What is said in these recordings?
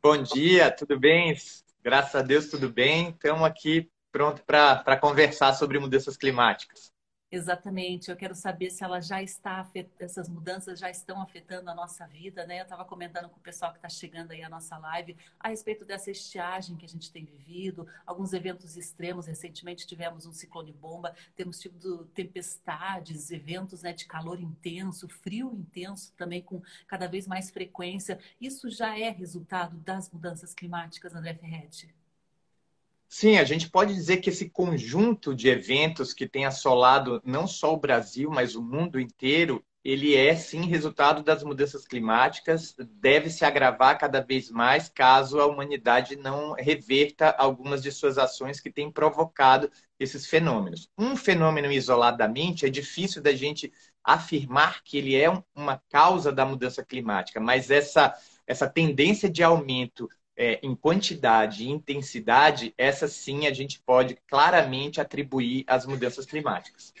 Bom dia, tudo bem? Graças a Deus, tudo bem. Estamos aqui pronto para conversar sobre mudanças climáticas. Exatamente. Eu quero saber se ela já está afet... essas mudanças já estão afetando a nossa vida, né? Eu estava comentando com o pessoal que está chegando aí à nossa live a respeito dessa estiagem que a gente tem vivido, alguns eventos extremos. Recentemente tivemos um ciclone bomba, temos tido tempestades, eventos né, de calor intenso, frio intenso também com cada vez mais frequência. Isso já é resultado das mudanças climáticas, André Ferretti? Sim, a gente pode dizer que esse conjunto de eventos que tem assolado não só o Brasil, mas o mundo inteiro, ele é sim resultado das mudanças climáticas, deve se agravar cada vez mais caso a humanidade não reverta algumas de suas ações que têm provocado esses fenômenos. Um fenômeno isoladamente é difícil da gente afirmar que ele é uma causa da mudança climática, mas essa essa tendência de aumento é, em quantidade e intensidade, essa sim a gente pode claramente atribuir às mudanças climáticas.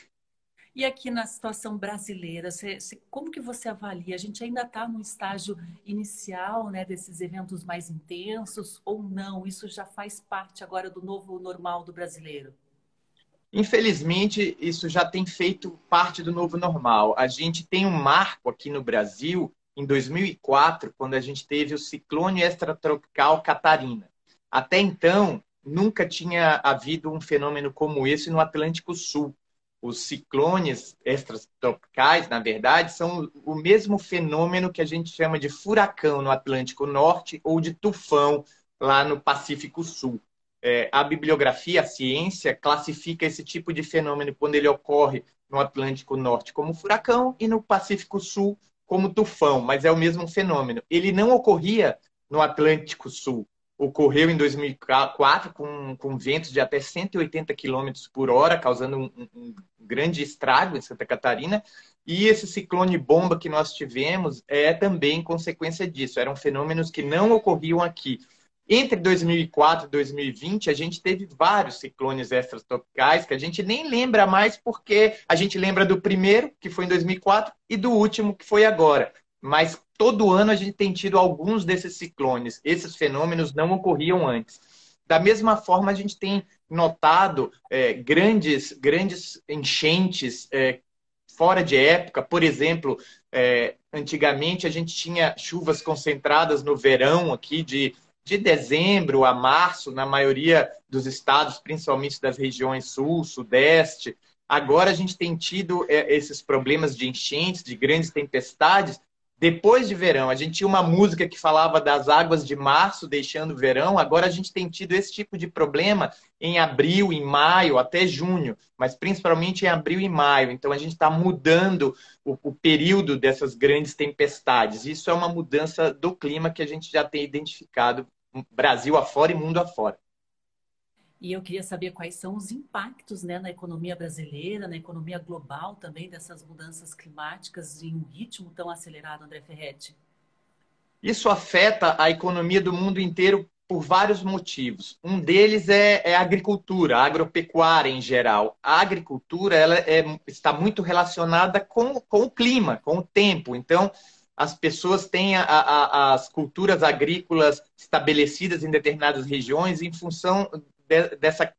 E aqui na situação brasileira, você, como que você avalia? A gente ainda está no estágio inicial né, desses eventos mais intensos ou não? Isso já faz parte agora do novo normal do brasileiro? Infelizmente, isso já tem feito parte do novo normal. A gente tem um marco aqui no Brasil em 2004, quando a gente teve o ciclone extratropical Catarina. Até então, nunca tinha havido um fenômeno como esse no Atlântico Sul. Os ciclones extratropicais, na verdade, são o mesmo fenômeno que a gente chama de furacão no Atlântico Norte ou de tufão lá no Pacífico Sul. É, a bibliografia, a ciência, classifica esse tipo de fenômeno quando ele ocorre no Atlântico Norte como furacão e no Pacífico Sul como tufão, mas é o mesmo fenômeno. Ele não ocorria no Atlântico Sul. Ocorreu em 2004 com, com ventos de até 180 km por hora, causando um, um grande estrago em Santa Catarina. E esse ciclone bomba que nós tivemos é também consequência disso. Eram fenômenos que não ocorriam aqui. Entre 2004 e 2020, a gente teve vários ciclones extratropicais que a gente nem lembra mais porque a gente lembra do primeiro, que foi em 2004, e do último, que foi agora. Mas todo ano a gente tem tido alguns desses ciclones. Esses fenômenos não ocorriam antes. Da mesma forma, a gente tem notado é, grandes, grandes enchentes é, fora de época. Por exemplo, é, antigamente a gente tinha chuvas concentradas no verão aqui de de dezembro a março, na maioria dos estados, principalmente das regiões sul, sudeste. Agora a gente tem tido é, esses problemas de enchentes, de grandes tempestades, depois de verão. A gente tinha uma música que falava das águas de março deixando o verão, agora a gente tem tido esse tipo de problema em abril, em maio, até junho, mas principalmente em abril e maio. Então a gente está mudando o, o, período dessas grandes tempestades. Isso é uma mudança do clima que a gente já tem identificado Brasil afora e mundo afora. E eu queria saber quais são os impactos né, na economia brasileira, na economia global também dessas mudanças climáticas em um ritmo tão acelerado, André Ferretti. Isso afeta a economia do mundo inteiro por vários motivos. Um deles é, é a agricultura, a agropecuária em geral. A agricultura ela é, está muito relacionada com, com o clima, com o tempo. Então, as pessoas têm a, a, as culturas agrícolas estabelecidas em determinadas regiões em função de, dessa,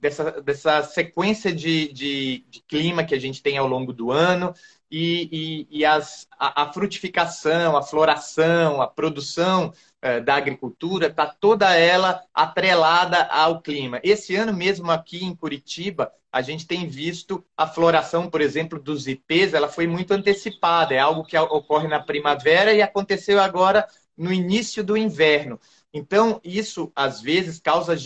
dessa, dessa sequência de, de, de, clima que a gente tem ao longo do ano e, e, e as, a, a, frutificação, a floração, a produção eh, da agricultura está toda ela atrelada ao clima. Esse ano mesmo aqui em Curitiba, a gente tem visto a floração, por exemplo, dos ipês, ela foi muito antecipada, é algo que ocorre na primavera e aconteceu agora no início do inverno. Então, isso às vezes causa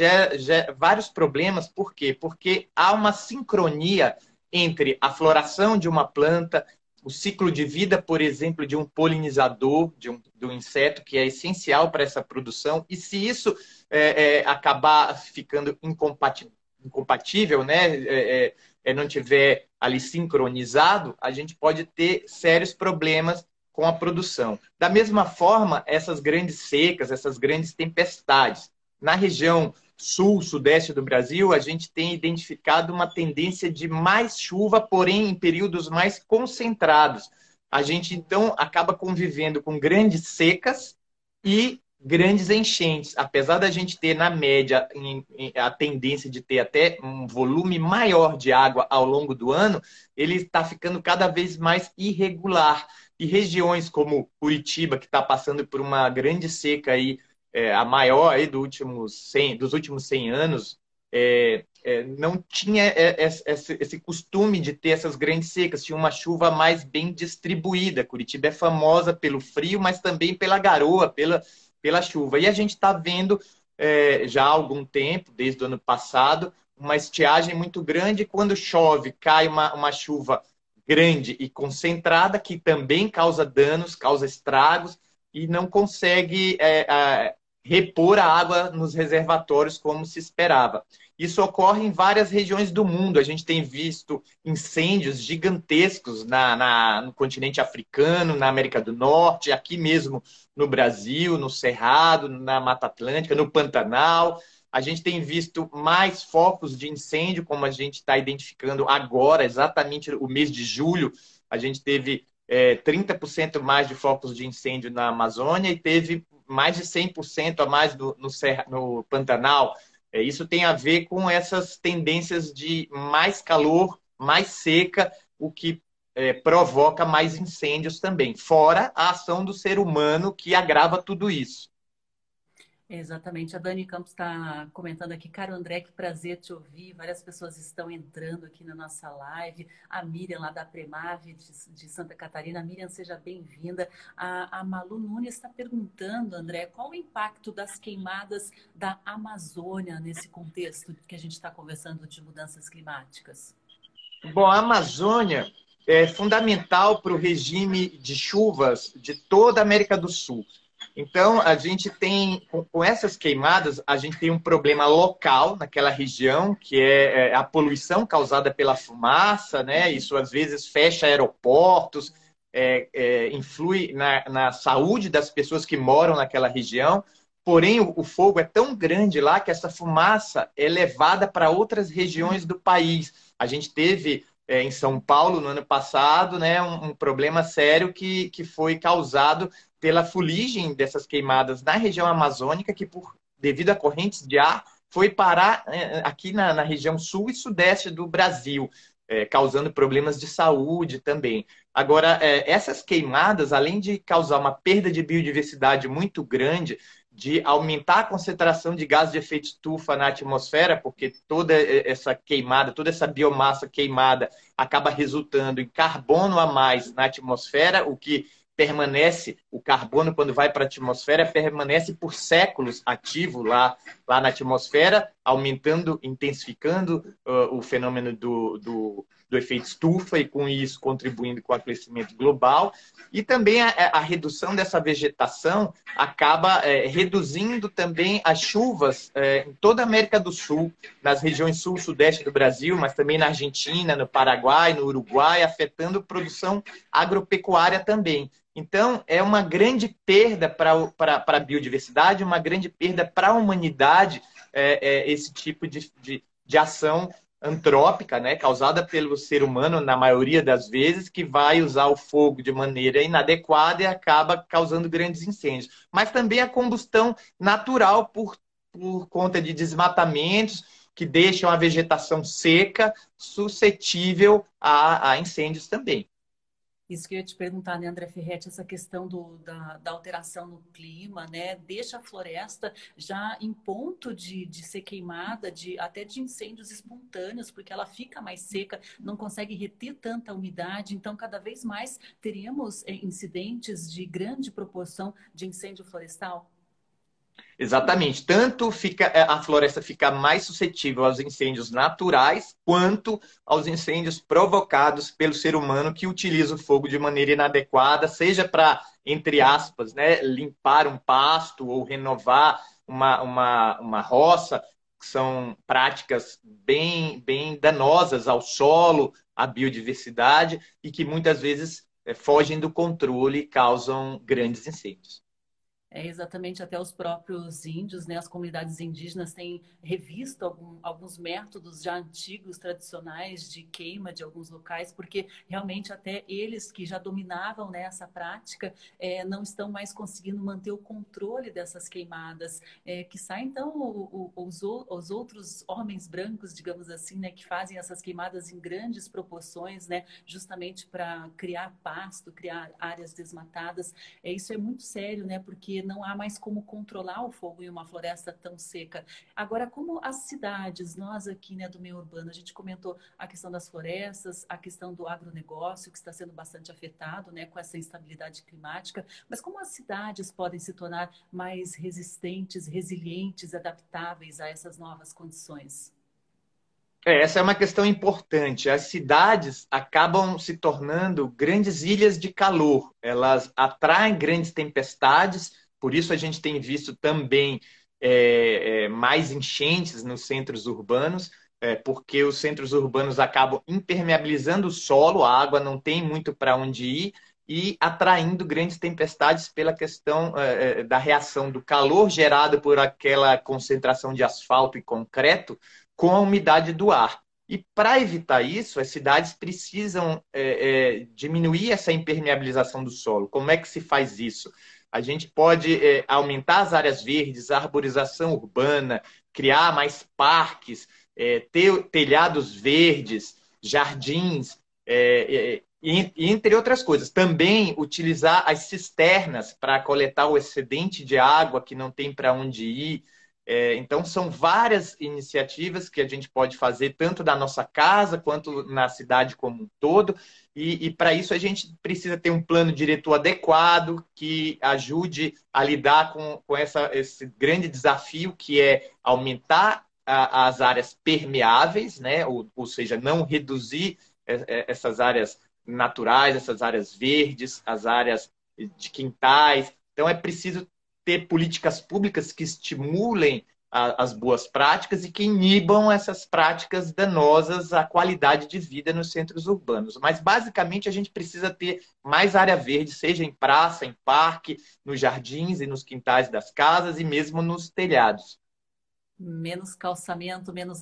vários problemas, por quê? Porque há uma sincronia entre a floração de uma planta, o ciclo de vida, por exemplo, de um polinizador, de um, do inseto, que é essencial para essa produção, e se isso é, é, acabar ficando incompatível incompatível, né, é, é, é, não tiver ali sincronizado, a gente pode ter sérios problemas com a produção. Da mesma forma, essas grandes secas, essas grandes tempestades. Na região sul, sudeste do Brasil, a gente tem identificado uma tendência de mais chuva, porém em períodos mais concentrados. A gente então acaba convivendo com grandes secas e grandes enchentes. Apesar da gente ter, na média, a tendência de ter até um volume maior de água ao longo do ano, ele está ficando cada vez mais irregular. E regiões como Curitiba, que está passando por uma grande seca aí, é, a maior aí do últimos 100, dos últimos 100 anos, é, é, não tinha é, esse, esse, costume de ter essas grandes secas, tinha uma chuva mais bem distribuída. Curitiba é famosa pelo frio, mas também pela garoa, pela, pela chuva. E a gente está vendo é, já há algum tempo, desde o ano passado, uma estiagem muito grande. Quando chove, cai uma, uma chuva grande e concentrada, que também causa danos, causa estragos e não consegue é, é, repor a água nos reservatórios como se esperava. Isso ocorre em várias regiões do mundo. A gente tem visto incêndios gigantescos na, na, no continente africano, na América do Norte, aqui mesmo no Brasil, no Cerrado, na Mata Atlântica, no Pantanal. A gente tem visto mais focos de incêndio, como a gente está identificando agora, exatamente o mês de julho. A gente teve é, 30% mais de focos de incêndio na Amazônia e teve mais de 100% a mais no, no, Serra, no Pantanal. É, isso tem a ver com essas tendências de mais calor, mais seca, o que é, provoca mais incêndios também. Fora a ação do ser humano que agrava tudo isso. Exatamente. A Dani Campos está comentando aqui, cara, André, que prazer te ouvir. Várias pessoas estão entrando aqui na nossa live. A Miriam, lá da Premave, de, de Santa Catarina. Miriam, seja bem-vinda. A, a Malu Nunes está perguntando, André, qual o impacto das queimadas da Amazônia nesse contexto que a gente está conversando de mudanças climáticas? Bom, a Amazônia é fundamental para o regime de chuvas de toda a América do Sul. Então, a gente tem, com essas queimadas, a gente tem um problema local naquela região, que é, é a poluição causada pela fumaça, né? Isso às vezes fecha aeroportos, é, é, influi na, na, saúde das pessoas que moram naquela região. Porém, o, fogo é tão grande lá que essa fumaça é levada para outras regiões do país. A gente teve é, em São Paulo no ano passado, né, um, um, problema sério que, que foi causado pela fuligem dessas queimadas na região amazônica, que por devido a correntes de ar foi parar é, aqui na, na região sul e sudeste do Brasil, é, causando problemas de saúde também. Agora, é, essas queimadas, além de causar uma perda de biodiversidade muito grande, de aumentar a concentração de gás de efeito estufa na atmosfera, porque toda essa queimada, toda essa biomassa queimada acaba resultando em carbono a mais na atmosfera, o que permanece, o carbono, quando vai para a atmosfera, permanece por séculos ativo lá, lá na atmosfera, aumentando, intensificando uh, o fenômeno do, do, do, efeito estufa e, com isso, contribuindo com o aquecimento global. E também a, a redução dessa vegetação acaba é, reduzindo também as chuvas é, em toda a América do Sul, nas regiões sul sul-sudeste do Brasil, mas também na Argentina, no Paraguai, no Uruguai, afetando a produção agropecuária também. Então, é uma grande perda para a biodiversidade, uma grande perda para a humanidade é, é, esse tipo de, de, de, ação antrópica, né, causada pelo ser humano, na maioria das vezes, que vai usar o fogo de maneira inadequada e acaba causando grandes incêndios. Mas também a combustão natural por, por conta de desmatamentos que deixam a vegetação seca, suscetível a, a incêndios também. Isso que eu ia te perguntar, né, André Ferretti, essa questão do, da, da, alteração no clima, né? Deixa a floresta já em ponto de, de ser queimada, de, até de incêndios espontâneos, porque ela fica mais seca, não consegue reter tanta umidade, então cada vez mais teríamos é, incidentes de grande proporção de incêndio florestal? Exatamente. Tanto fica é, a floresta fica mais suscetível aos incêndios naturais, quanto aos incêndios provocados pelo ser humano que utiliza o fogo de maneira inadequada, seja para, entre aspas, né, limpar um pasto ou renovar uma, uma, uma roça, que são práticas bem, bem danosas ao solo, à biodiversidade e que muitas vezes é, fogem do controle e causam grandes incêndios. É exatamente até os próprios índios, né, as comunidades indígenas têm revisto algum, alguns métodos já antigos, tradicionais de queima de alguns locais, porque realmente até eles que já dominavam né, essa prática é, não estão mais conseguindo manter o controle dessas queimadas. É, que sai então o, o, os, os, outros homens brancos, digamos assim, né, que fazem essas queimadas em grandes proporções, né, justamente para criar pasto, criar áreas desmatadas. É, isso é muito sério, né, porque não há mais como controlar o fogo em uma floresta tão seca. Agora, como as cidades, nós aqui né, do meio urbano, a gente comentou a questão das florestas, a questão do agronegócio, que está sendo bastante afetado né, com essa instabilidade climática, mas como as cidades podem se tornar mais resistentes, resilientes, adaptáveis a essas novas condições? É, essa é uma questão importante. As cidades acabam se tornando grandes ilhas de calor. Elas atraem grandes tempestades por isso a gente tem visto também é, é, mais enchentes nos centros urbanos, é, porque os centros urbanos acabam impermeabilizando o solo, a água não tem muito para onde ir e atraindo grandes tempestades pela questão é, é, da reação do calor gerado por aquela concentração de asfalto e concreto com a umidade do ar. E para evitar isso, as cidades precisam é, diminuir essa impermeabilização do solo. Como é que se faz isso? A gente pode é, aumentar as áreas verdes, a arborização urbana, criar mais parques, é, ter telhados verdes, jardins, é, entre outras coisas. Também utilizar as cisternas para coletar o excedente de água que não tem para onde ir. É, então, são várias iniciativas que a gente pode fazer, tanto da nossa casa quanto na cidade como um todo. E, e para isso a gente precisa ter um plano diretor adequado que ajude a lidar com, com essa, esse grande desafio que é aumentar a, as áreas permeáveis, né? ou, ou seja, não reduzir essas áreas naturais, essas áreas verdes, as áreas de quintais. Então é preciso ter políticas públicas que estimulem a, as boas práticas e que inibam essas práticas danosas à qualidade de vida nos centros urbanos. Mas, basicamente, a gente precisa ter mais área verde, seja em praça, em parque, nos jardins e nos quintais das casas e mesmo nos telhados menos calçamento, menos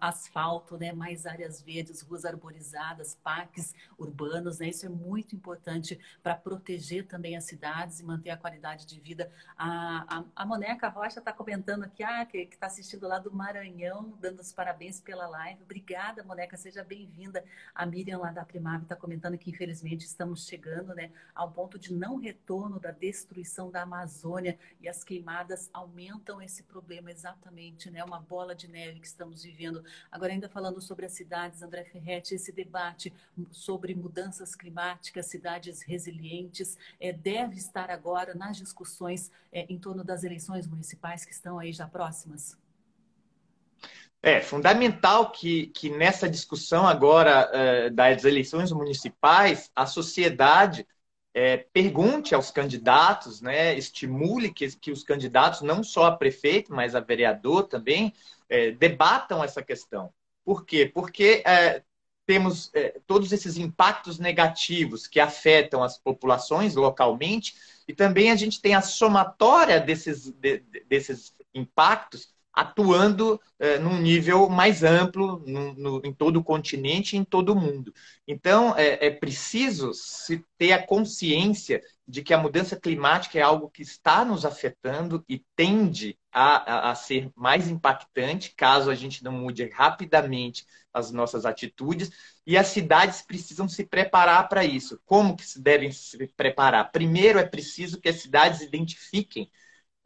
asfalto, né? mais áreas verdes, ruas arborizadas, parques urbanos. Né? Isso é muito importante para proteger também as cidades e manter a qualidade de vida. A, a, a Moneca Rocha está comentando aqui, ah, que está assistindo lá do Maranhão, dando os parabéns pela live. Obrigada, Moneca, seja bem-vinda. A Miriam lá da Primave está comentando que, infelizmente, estamos chegando né, ao ponto de não retorno da destruição da Amazônia e as queimadas aumentam esse problema exatamente né? Uma bola de neve que estamos vivendo. Agora, ainda falando sobre as cidades, André Ferretti, esse debate sobre mudanças climáticas, cidades resilientes, é, deve estar agora nas discussões é, em torno das eleições municipais que estão aí já próximas? É fundamental que, que nessa discussão agora é, das eleições municipais, a sociedade é, pergunte aos candidatos, né, estimule que, que os candidatos, não só a prefeito, mas a vereador também, é, debatam essa questão. Por quê? Porque é, temos é, todos esses impactos negativos que afetam as populações localmente, e também a gente tem a somatória desses, de, desses impactos atuando é, num nível mais amplo no, no, em todo o continente em todo o mundo. Então, é, é, preciso se ter a consciência de que a mudança climática é algo que está nos afetando e tende a, a, a ser mais impactante caso a gente não mude rapidamente as nossas atitudes. E as cidades precisam se preparar para isso. Como que se devem se preparar? Primeiro, é preciso que as cidades identifiquem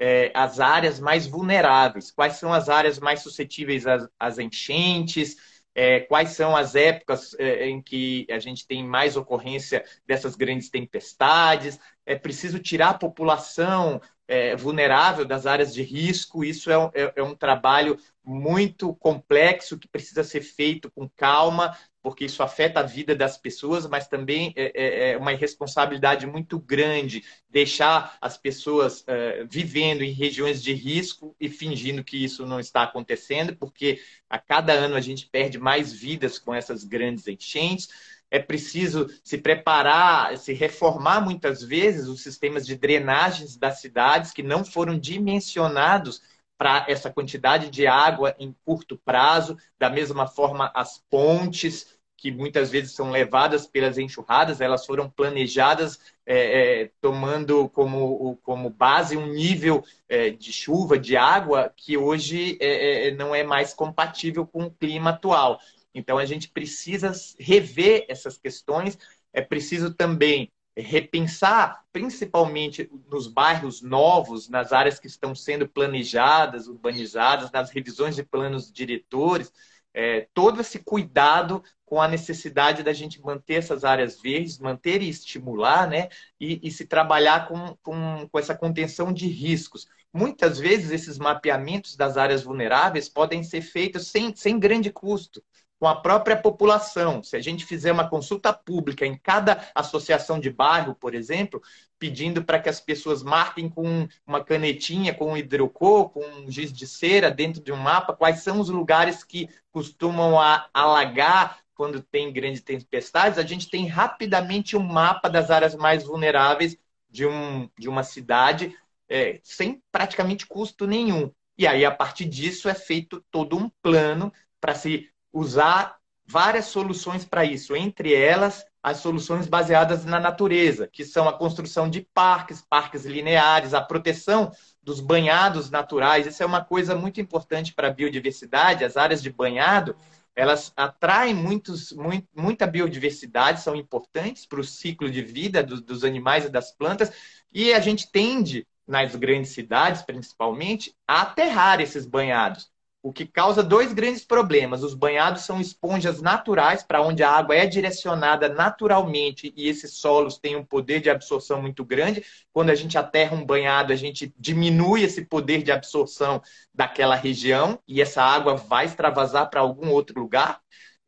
é, as áreas mais vulneráveis, quais são as áreas mais suscetíveis às, às enchentes, é, quais são as épocas é, em que a gente tem mais ocorrência dessas grandes tempestades. É preciso tirar a população é, vulnerável das áreas de risco. Isso é um, é, é um trabalho muito complexo que precisa ser feito com calma, porque isso afeta a vida das pessoas, mas também é, é, é uma responsabilidade muito grande deixar as pessoas é, vivendo em regiões de risco e fingindo que isso não está acontecendo, porque a cada ano a gente perde mais vidas com essas grandes enchentes. é preciso se preparar, se reformar muitas vezes os sistemas de drenagens das cidades que não foram dimensionados para essa quantidade de água em curto prazo, da mesma forma as pontes, que muitas vezes são levadas pelas enxurradas, elas foram planejadas é, é, tomando como, como base um nível é, de chuva, de água, que hoje é, é, não é mais compatível com o clima atual. Então a gente precisa rever essas questões, é preciso também repensar, principalmente nos bairros novos, nas áreas que estão sendo planejadas, urbanizadas, nas revisões de planos diretores, é, todo esse cuidado com a necessidade da gente manter essas áreas verdes, manter e estimular, né? E, e se trabalhar com, com, com essa contenção de riscos. Muitas vezes esses mapeamentos das áreas vulneráveis podem ser feitos sem, sem grande custo com a própria população. Se a gente fizer uma consulta pública em cada associação de bairro, por exemplo, pedindo para que as pessoas marquem com uma canetinha, com um hidrocor, com um giz de cera dentro de um mapa, quais são os lugares que costumam alagar quando tem grandes tempestades, a gente tem rapidamente um mapa das áreas mais vulneráveis de, um, de uma cidade, é, sem praticamente custo nenhum. E aí, a partir disso, é feito todo um plano para se usar várias soluções para isso, entre elas as soluções baseadas na natureza, que são a construção de parques, parques lineares, a proteção dos banhados naturais. Isso é uma coisa muito importante para a biodiversidade. As áreas de banhado, elas atraem muitos, muito, muita biodiversidade, são importantes para o ciclo de vida dos, dos animais e das plantas, e a gente tende, nas grandes cidades principalmente, a aterrar esses banhados o que causa dois grandes problemas. Os banhados são esponjas naturais, para onde a água é direcionada naturalmente e esses solos têm um poder de absorção muito grande. Quando a gente aterra um banhado, a gente diminui esse poder de absorção daquela região e essa água vai extravasar para algum outro lugar.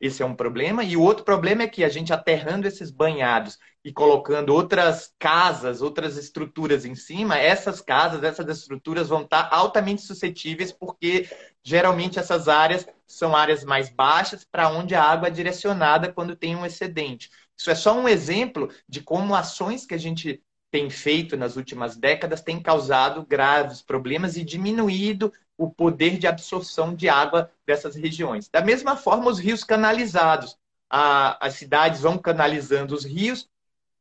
Esse é um problema. E o outro problema é que a gente aterrando esses banhados e colocando outras casas, outras estruturas em cima, essas casas, essas estruturas vão estar altamente suscetíveis, porque geralmente essas áreas são áreas mais baixas para onde a água é direcionada quando tem um excedente. Isso é só um exemplo de como ações que a gente tem feito nas últimas décadas têm causado graves problemas e diminuído o poder de absorção de água dessas regiões. Da mesma forma, os rios canalizados. A, as cidades vão canalizando os rios,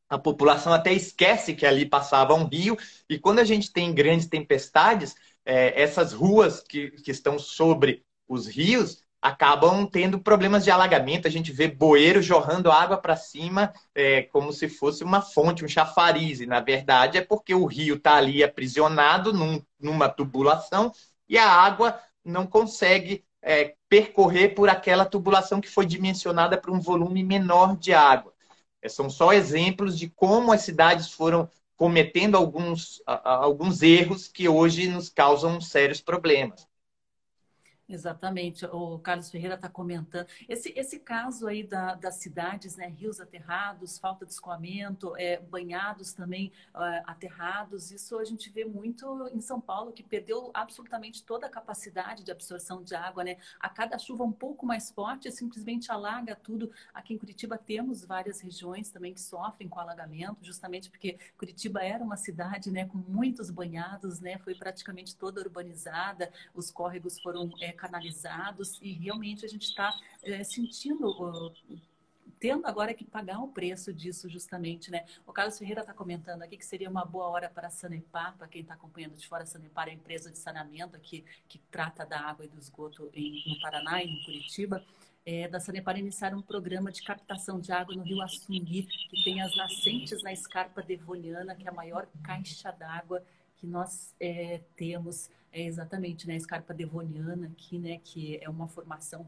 a população até esquece que ali passava um rio, e quando a gente tem grandes tempestades, é, essas ruas que, que estão sobre os rios acabam tendo problemas de alagamento. A gente vê bueiro jorrando água para cima é, como se fosse uma fonte, um chafariz. E, na verdade, é porque o rio está ali aprisionado num, numa tubulação e a água não consegue é, percorrer por aquela tubulação que foi dimensionada para um volume menor de água. É, são só exemplos de como as cidades foram cometendo alguns, alguns erros que hoje nos causam sérios problemas. Exatamente, o Carlos Ferreira está comentando. Esse, esse caso aí da, das cidades, né, rios aterrados, falta de escoamento, é, banhados também é, aterrados, isso a gente vê muito em São Paulo, que perdeu absolutamente toda a capacidade de absorção de água. Né? A cada chuva um pouco mais forte, simplesmente alaga tudo. Aqui em Curitiba temos várias regiões também que sofrem com alagamento, justamente porque Curitiba era uma cidade né, com muitos banhados, né, foi praticamente toda urbanizada, os córregos foram é, canalizados e realmente a gente está é, sentindo, uh, tendo agora que pagar o preço disso justamente, né? O Carlos Ferreira está comentando aqui que seria uma boa hora para a Sanepar, para quem está acompanhando de fora, a Sanepar é a empresa de saneamento aqui que trata da água e do esgoto em, no Paraná e em Curitiba. É, da Sanepar iniciar um programa de captação de água no rio Assumir, que tem as nascentes na escarpa devoniana, que é a maior caixa d'água que nós é, temos é exatamente, né, a escarpa devoniana aqui, né, que é uma formação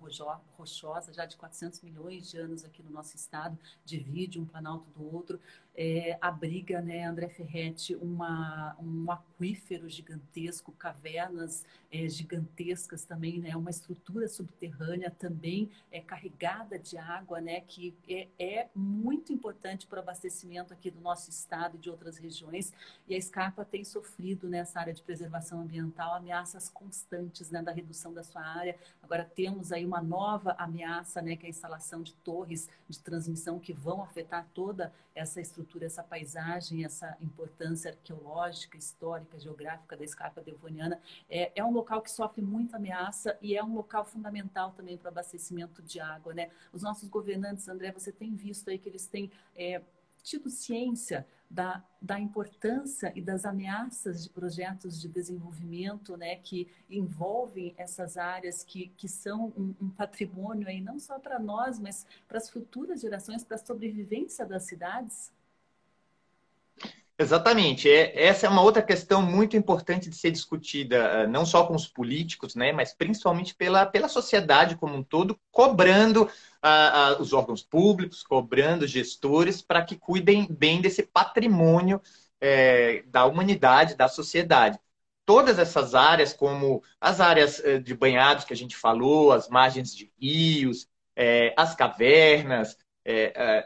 rochosa já de 400 milhões de anos aqui no nosso estado, divide um planalto do outro. É, abriga, né, André Ferretti, uma, um aquífero gigantesco, cavernas é, gigantescas também, né, uma estrutura subterrânea também é, carregada de água, né, que é, é muito importante para o abastecimento aqui do nosso estado e de outras regiões. E a Scarpa tem sofrido nessa área de preservação ambiental ameaças constantes né, da redução da sua área. Agora temos aí uma nova ameaça, né, que é a instalação de torres de transmissão que vão afetar toda essa estrutura, essa paisagem, essa importância arqueológica, histórica, geográfica da Escarpa Devoniana. É, é um local que sofre muita ameaça e é um local fundamental também para o abastecimento de água. Né? Os nossos governantes, André, você tem visto aí que eles têm é, tido ciência da, da importância e das ameaças de projetos de desenvolvimento né, que envolvem essas áreas que, que são um, um patrimônio aí, não só para nós, mas para as futuras gerações, para a sobrevivência das cidades? Exatamente. É, essa é uma outra questão muito importante de ser discutida, eh, não só com os políticos, né, mas principalmente pela, pela sociedade como um todo, cobrando uh, uh, os órgãos públicos, cobrando gestores para que cuidem bem desse patrimônio é, da humanidade, da sociedade. Todas essas áreas, como as áreas eh, de banhados que a gente falou, as margens de rios, é, as cavernas, é,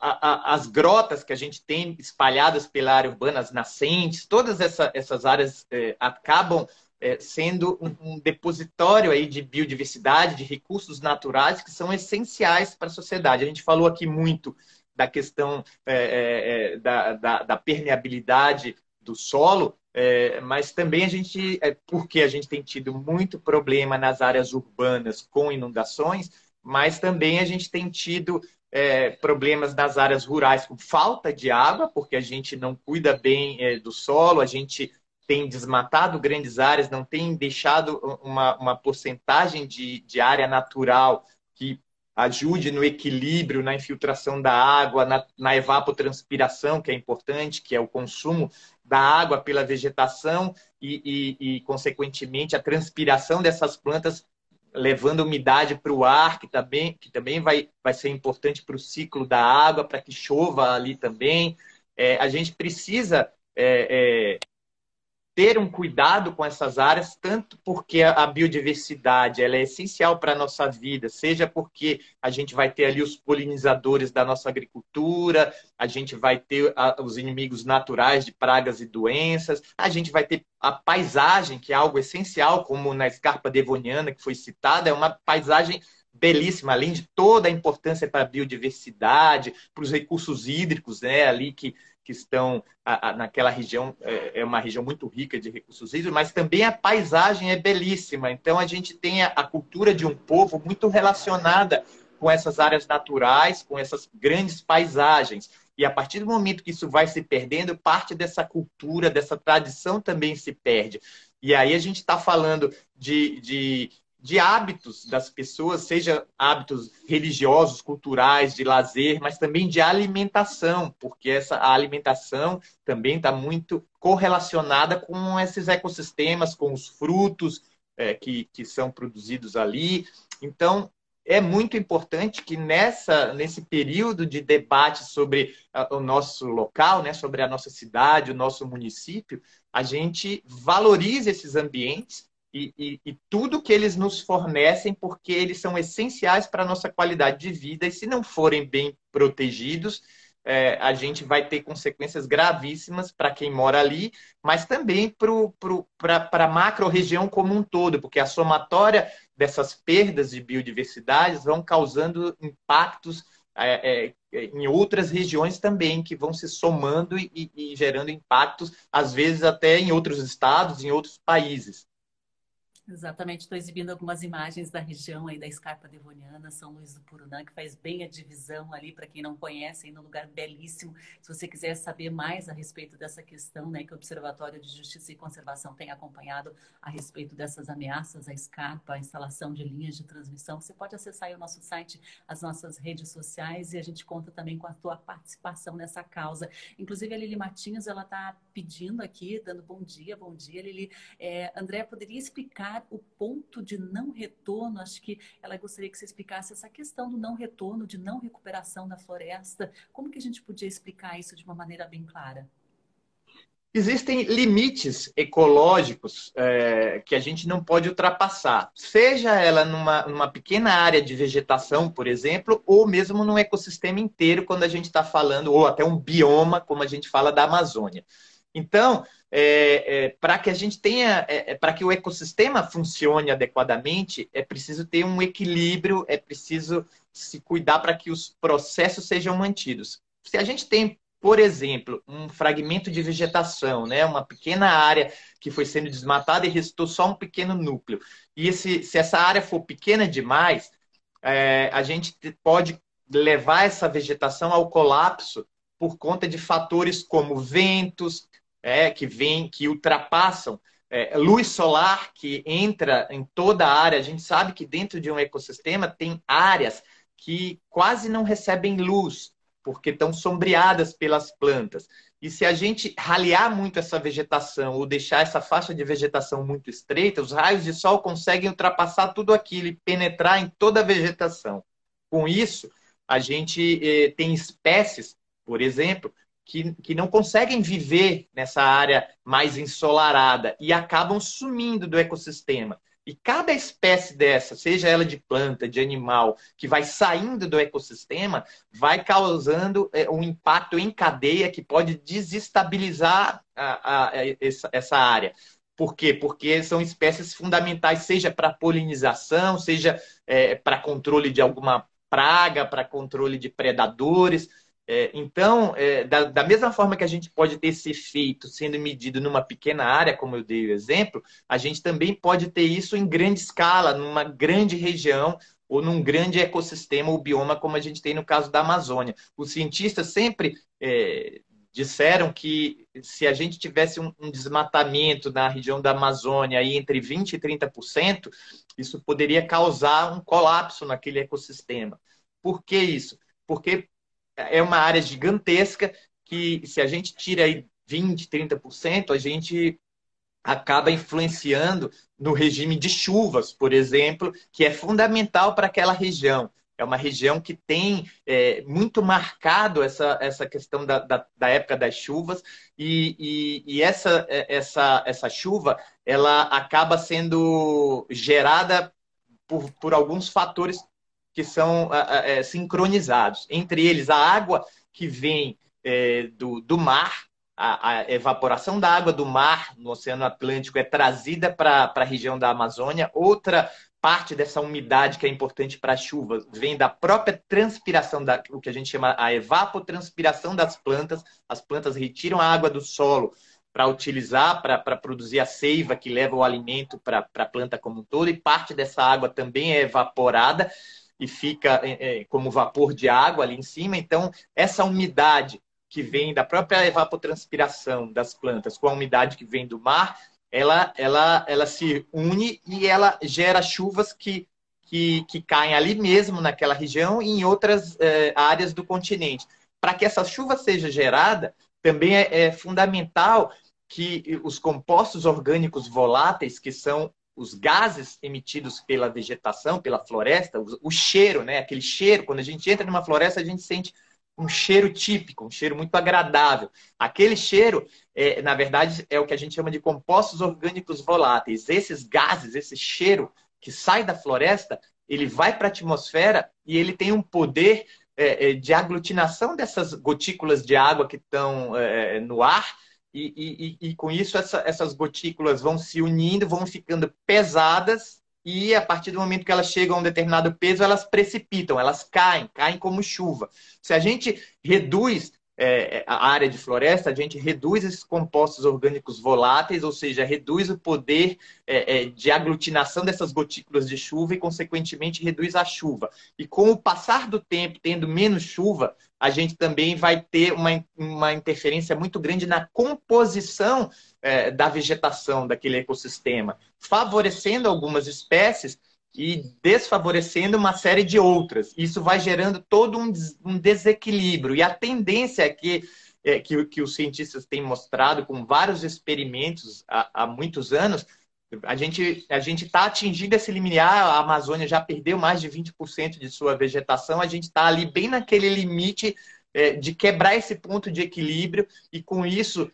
a, a, as grotas que a gente tem espalhadas pela área urbana, as nascentes, todas essa, essas áreas é, acabam é, sendo um, um, depositório aí de biodiversidade, de recursos naturais que são essenciais para a sociedade. A gente falou aqui muito da questão é, é, é da, da, da, permeabilidade do solo, é, mas também a gente, porque a gente tem tido muito problema nas áreas urbanas com inundações, mas também a gente tem tido é, problemas nas áreas rurais com falta de água, porque a gente não cuida bem é, do solo, a gente tem desmatado grandes áreas, não tem deixado uma, uma porcentagem de, de área natural que ajude no equilíbrio, na infiltração da água, na, na evapotranspiração, que é importante, que é o consumo da água pela vegetação e, e, e consequentemente, a transpiração dessas plantas levando umidade para o ar, que também, que também vai, vai ser importante para o ciclo da água, para que chova ali também. É, a gente precisa é, é, ter um cuidado com essas áreas, tanto porque a biodiversidade ela é essencial para a nossa vida, seja porque a gente vai ter ali os polinizadores da nossa agricultura, a gente vai ter os inimigos naturais de pragas e doenças, a gente vai ter a paisagem, que é algo essencial, como na escarpa devoniana, que foi citada, é uma paisagem belíssima, além de toda a importância para a biodiversidade, para os recursos hídricos, né, ali que que estão a, a, naquela região, é, é, uma região muito rica de recursos hídricos, mas também a paisagem é belíssima. Então, a gente tem a, a cultura de um povo muito relacionada com essas áreas naturais, com essas grandes paisagens. E a partir do momento que isso vai se perdendo, parte dessa cultura, dessa tradição também se perde. E aí a gente está falando de, de de hábitos das pessoas, seja hábitos religiosos, culturais, de lazer, mas também de alimentação, porque essa alimentação também está muito correlacionada com esses ecossistemas, com os frutos é, que, que são produzidos ali. Então, é muito importante que nessa, nesse período de debate sobre o nosso local, né, sobre a nossa cidade, o nosso município, a gente valorize esses ambientes e, e, e, tudo que eles nos fornecem, porque eles são essenciais para a nossa qualidade de vida, e se não forem bem protegidos, é, a gente vai ter consequências gravíssimas para quem mora ali, mas também para a macro-região como um todo, porque a somatória dessas perdas de biodiversidade vão causando impactos é, é, em outras regiões também, que vão se somando e, e gerando impactos, às vezes até em outros estados, em outros países. Exatamente, estou exibindo algumas imagens da região aí da Escarpa Devoniana, São Luís do Purunã, que faz bem a divisão ali, para quem não conhece, ainda um lugar belíssimo. Se você quiser saber mais a respeito dessa questão, né, que o Observatório de Justiça e Conservação tem acompanhado a respeito dessas ameaças à escarpa, a instalação de linhas de transmissão, você pode acessar o nosso site, as nossas redes sociais e a gente conta também com a tua participação nessa causa. Inclusive, a Lili Matinhos, ela está pedindo aqui, dando bom dia, bom dia, Lili. É, André, poderia explicar o ponto de não retorno. Acho que ela gostaria que você explicasse essa questão do não retorno, de não recuperação da floresta. Como que a gente podia explicar isso de uma maneira bem clara? existem limites ecológicos é, que a gente não pode ultrapassar, seja ela numa, numa, pequena área de vegetação, por exemplo, ou mesmo num ecossistema inteiro, quando a gente está falando, ou até um bioma, como a gente fala da Amazônia. Então, é, é, para que a gente tenha, é, é, para que o ecossistema funcione adequadamente, é preciso ter um equilíbrio, é preciso se cuidar para que os processos sejam mantidos. Se a gente tem por exemplo, um fragmento de vegetação, né? uma pequena área que foi sendo desmatada e restou só um pequeno núcleo. E esse, se essa área for pequena demais, é, a gente pode levar essa vegetação ao colapso por conta de fatores como ventos, é, que vêm, que ultrapassam, é, luz solar que entra em toda a área. A gente sabe que dentro de um ecossistema tem áreas que quase não recebem luz porque estão sombreadas pelas plantas. E se a gente ralear muito essa vegetação ou deixar essa faixa de vegetação muito estreita, os raios de sol conseguem ultrapassar tudo aquilo e penetrar em toda a vegetação. Com isso, a gente eh, tem espécies, por exemplo, que, que não conseguem viver nessa área mais ensolarada e acabam sumindo do ecossistema. E cada espécie dessa, seja ela de planta, de animal, que vai saindo do ecossistema, vai causando é, um impacto em cadeia que pode desestabilizar a, a, a, essa, essa área. Por quê? Porque são espécies fundamentais, seja para polinização, seja é, para controle de alguma praga, para controle de predadores. É, então, é, da, da, mesma forma que a gente pode ter esse efeito sendo medido numa pequena área, como eu dei o exemplo, a gente também pode ter isso em grande escala, numa grande região ou num grande ecossistema ou bioma, como a gente tem no caso da Amazônia. Os cientistas sempre é, disseram que se a gente tivesse um, um, desmatamento na região da Amazônia aí entre 20% e 30%, isso poderia causar um colapso naquele ecossistema. Por que isso? Porque é uma área gigantesca que, se a gente tira aí 20%, 30%, a gente acaba influenciando no regime de chuvas, por exemplo, que é fundamental para aquela região. É uma região que tem é, muito marcado essa, essa questão da, da, da época das chuvas e, e, e, essa, é, essa, essa chuva ela acaba sendo gerada por, por alguns fatores que são é, sincronizados. Entre eles, a água que vem é, do, do mar, a, a, evaporação da água do mar no Oceano Atlântico é trazida para a região da Amazônia. Outra parte dessa umidade que é importante para a chuva vem da própria transpiração, da, o que a gente chama a evapotranspiração das plantas. As plantas retiram a água do solo para utilizar, para produzir a seiva que leva o alimento para a planta como um todo, e parte dessa água também é evaporada e fica é, é, como vapor de água ali em cima. Então, essa umidade que vem da própria evapotranspiração das plantas com a umidade que vem do mar, ela, ela, ela se une e ela gera chuvas que, que, que caem ali mesmo naquela região e em outras é, áreas do continente. Para que essa chuva seja gerada, também é, é fundamental que os compostos orgânicos voláteis, que são os gases emitidos pela vegetação, pela floresta, o, o, cheiro, né? Aquele cheiro, quando a gente entra numa floresta, a gente sente um cheiro típico, um cheiro muito agradável. Aquele cheiro, é, na verdade, é o que a gente chama de compostos orgânicos voláteis. Esses gases, esse cheiro que sai da floresta, ele vai para a atmosfera e ele tem um poder é, é, de aglutinação dessas gotículas de água que estão é, no ar e, e, e com isso essa, essas gotículas vão se unindo, vão ficando pesadas e a partir do momento que elas chegam a um determinado peso, elas precipitam, elas caem, caem como chuva. Se a gente reduz é, a área de floresta, a gente reduz esses compostos orgânicos voláteis, ou seja, reduz o poder é, é, de aglutinação dessas gotículas de chuva e, consequentemente, reduz a chuva. E com o passar do tempo, tendo menos chuva, a gente também vai ter uma, uma interferência muito grande na composição é, da vegetação daquele ecossistema, favorecendo algumas espécies e desfavorecendo uma série de outras. Isso vai gerando todo um, um desequilíbrio. E a tendência é que, é, que, que, os cientistas têm mostrado com vários experimentos há, há muitos anos A gente a gente está atingindo esse limiar, a Amazônia já perdeu mais de 20% de sua vegetação, a gente está ali bem naquele limite é, de quebrar esse ponto de equilíbrio e, com isso,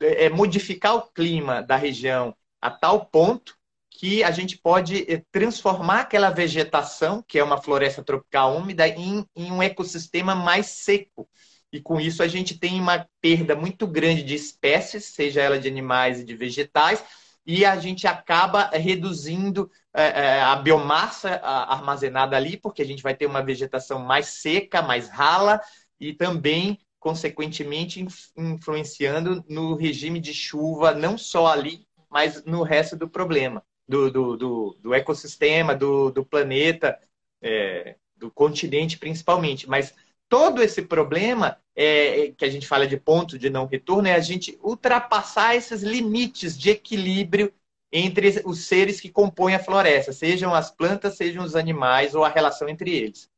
é, modificar o clima da região a tal ponto que a gente pode é, transformar aquela vegetação, que é uma floresta tropical úmida, em, em um ecossistema mais seco. E com isso a gente tem uma perda muito grande de espécies, seja ela de animais e de vegetais, e a gente acaba reduzindo é, a biomassa armazenada ali, porque a gente vai ter uma vegetação mais seca, mais rala, e também, consequentemente, influenciando no regime de chuva, não só ali, mas no resto do problema, do, do, do, do ecossistema, do, do planeta, é, do continente principalmente. Mas todo esse problema é, é, que a gente fala de ponto de não retorno é a gente ultrapassar esses limites de equilíbrio entre os seres que compõem a floresta, sejam as plantas, sejam os animais ou a relação entre eles.